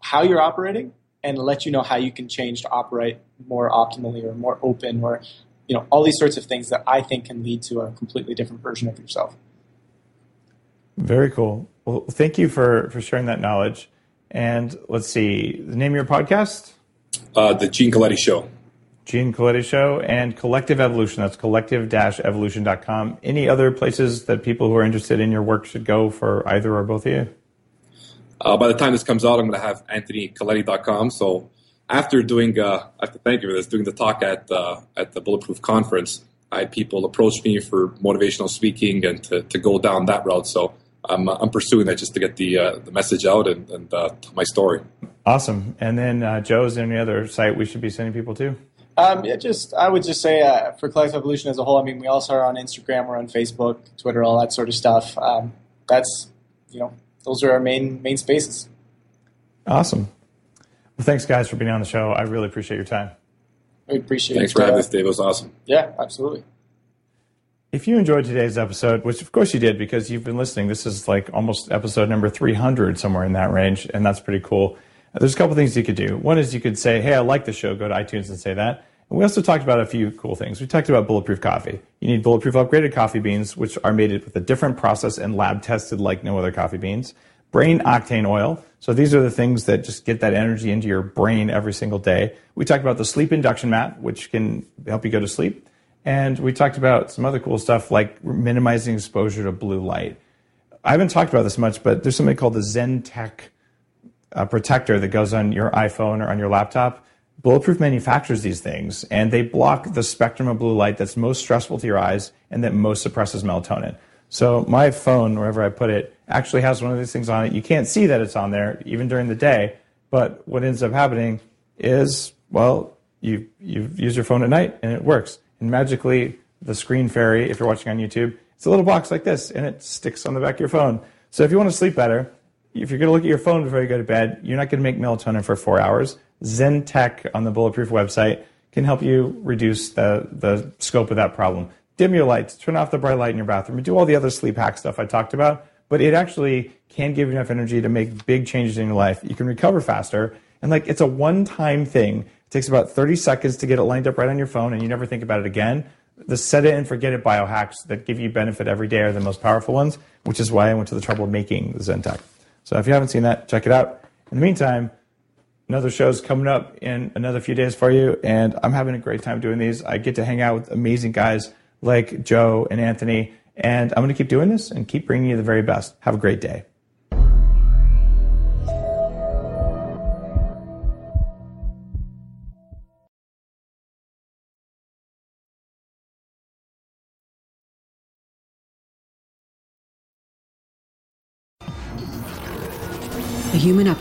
C: how you're operating and let you know how you can change to operate more optimally or more open or you know all these sorts of things that I think can lead to a completely different version of yourself.
B: Very cool. Well, thank you for for sharing that knowledge. And let's see, the name of your podcast?
D: Uh, the Gene Coletti Show.
B: Gene Coletti Show and Collective Evolution. That's collective-evolution.com. Any other places that people who are interested in your work should go for either or both of you?
D: Uh, by the time this comes out, I'm going to have anthonycoletti.com. So after doing, uh, I have to thank you for this, doing the talk at, uh, at the Bulletproof Conference, I had people approach me for motivational speaking and to, to go down that route. So I'm, I'm pursuing that just to get the, uh, the message out and, and uh, my story.
B: Awesome. And then, uh, Joe, is there any other site we should be sending people to?
C: Um, yeah, just I would just say uh, for Collective Evolution as a whole. I mean, we also are on Instagram, we're on Facebook, Twitter, all that sort of stuff. Um, that's you know, those are our main main spaces.
B: Awesome. Well, thanks guys for being on the show. I really appreciate your time.
C: I appreciate. It.
D: Thanks for having us, Dave. It was awesome.
C: Yeah, absolutely.
B: If you enjoyed today's episode, which of course you did because you've been listening, this is like almost episode number 300, somewhere in that range, and that's pretty cool. There's a couple things you could do. One is you could say, hey, I like the show. Go to iTunes and say that. And we also talked about a few cool things. We talked about bulletproof coffee. You need bulletproof upgraded coffee beans, which are made with a different process and lab tested like no other coffee beans. Brain octane oil. So these are the things that just get that energy into your brain every single day. We talked about the sleep induction mat, which can help you go to sleep. And we talked about some other cool stuff like minimizing exposure to blue light. I haven't talked about this much, but there's something called the ZenTech uh, protector that goes on your iPhone or on your laptop. Bulletproof manufactures these things, and they block the spectrum of blue light that's most stressful to your eyes and that most suppresses melatonin. So my phone, wherever I put it, actually has one of these things on it. You can't see that it's on there even during the day, but what ends up happening is, well, you you use your phone at night and it works. And magically, the screen fairy, if you're watching on YouTube, it's a little box like this, and it sticks on the back of your phone. So if you want to sleep better, if you're going to look at your phone before you go to bed, you're not going to make melatonin for four hours. ZenTech on the Bulletproof website can help you reduce the, the scope of that problem. Dim your lights, turn off the bright light in your bathroom, and do all the other sleep hack stuff I talked about. But it actually can give you enough energy to make big changes in your life. You can recover faster. And like it's a one time thing. It takes about 30 seconds to get it lined up right on your phone, and you never think about it again. The set it and forget it biohacks that give you benefit every day are the most powerful ones, which is why I went to the trouble of making ZenTech. So if you haven't seen that, check it out. In the meantime, another show's coming up in another few days for you, and I'm having a great time doing these. I get to hang out with amazing guys like Joe and Anthony, and I'm going to keep doing this and keep bringing you the very best. Have a great day.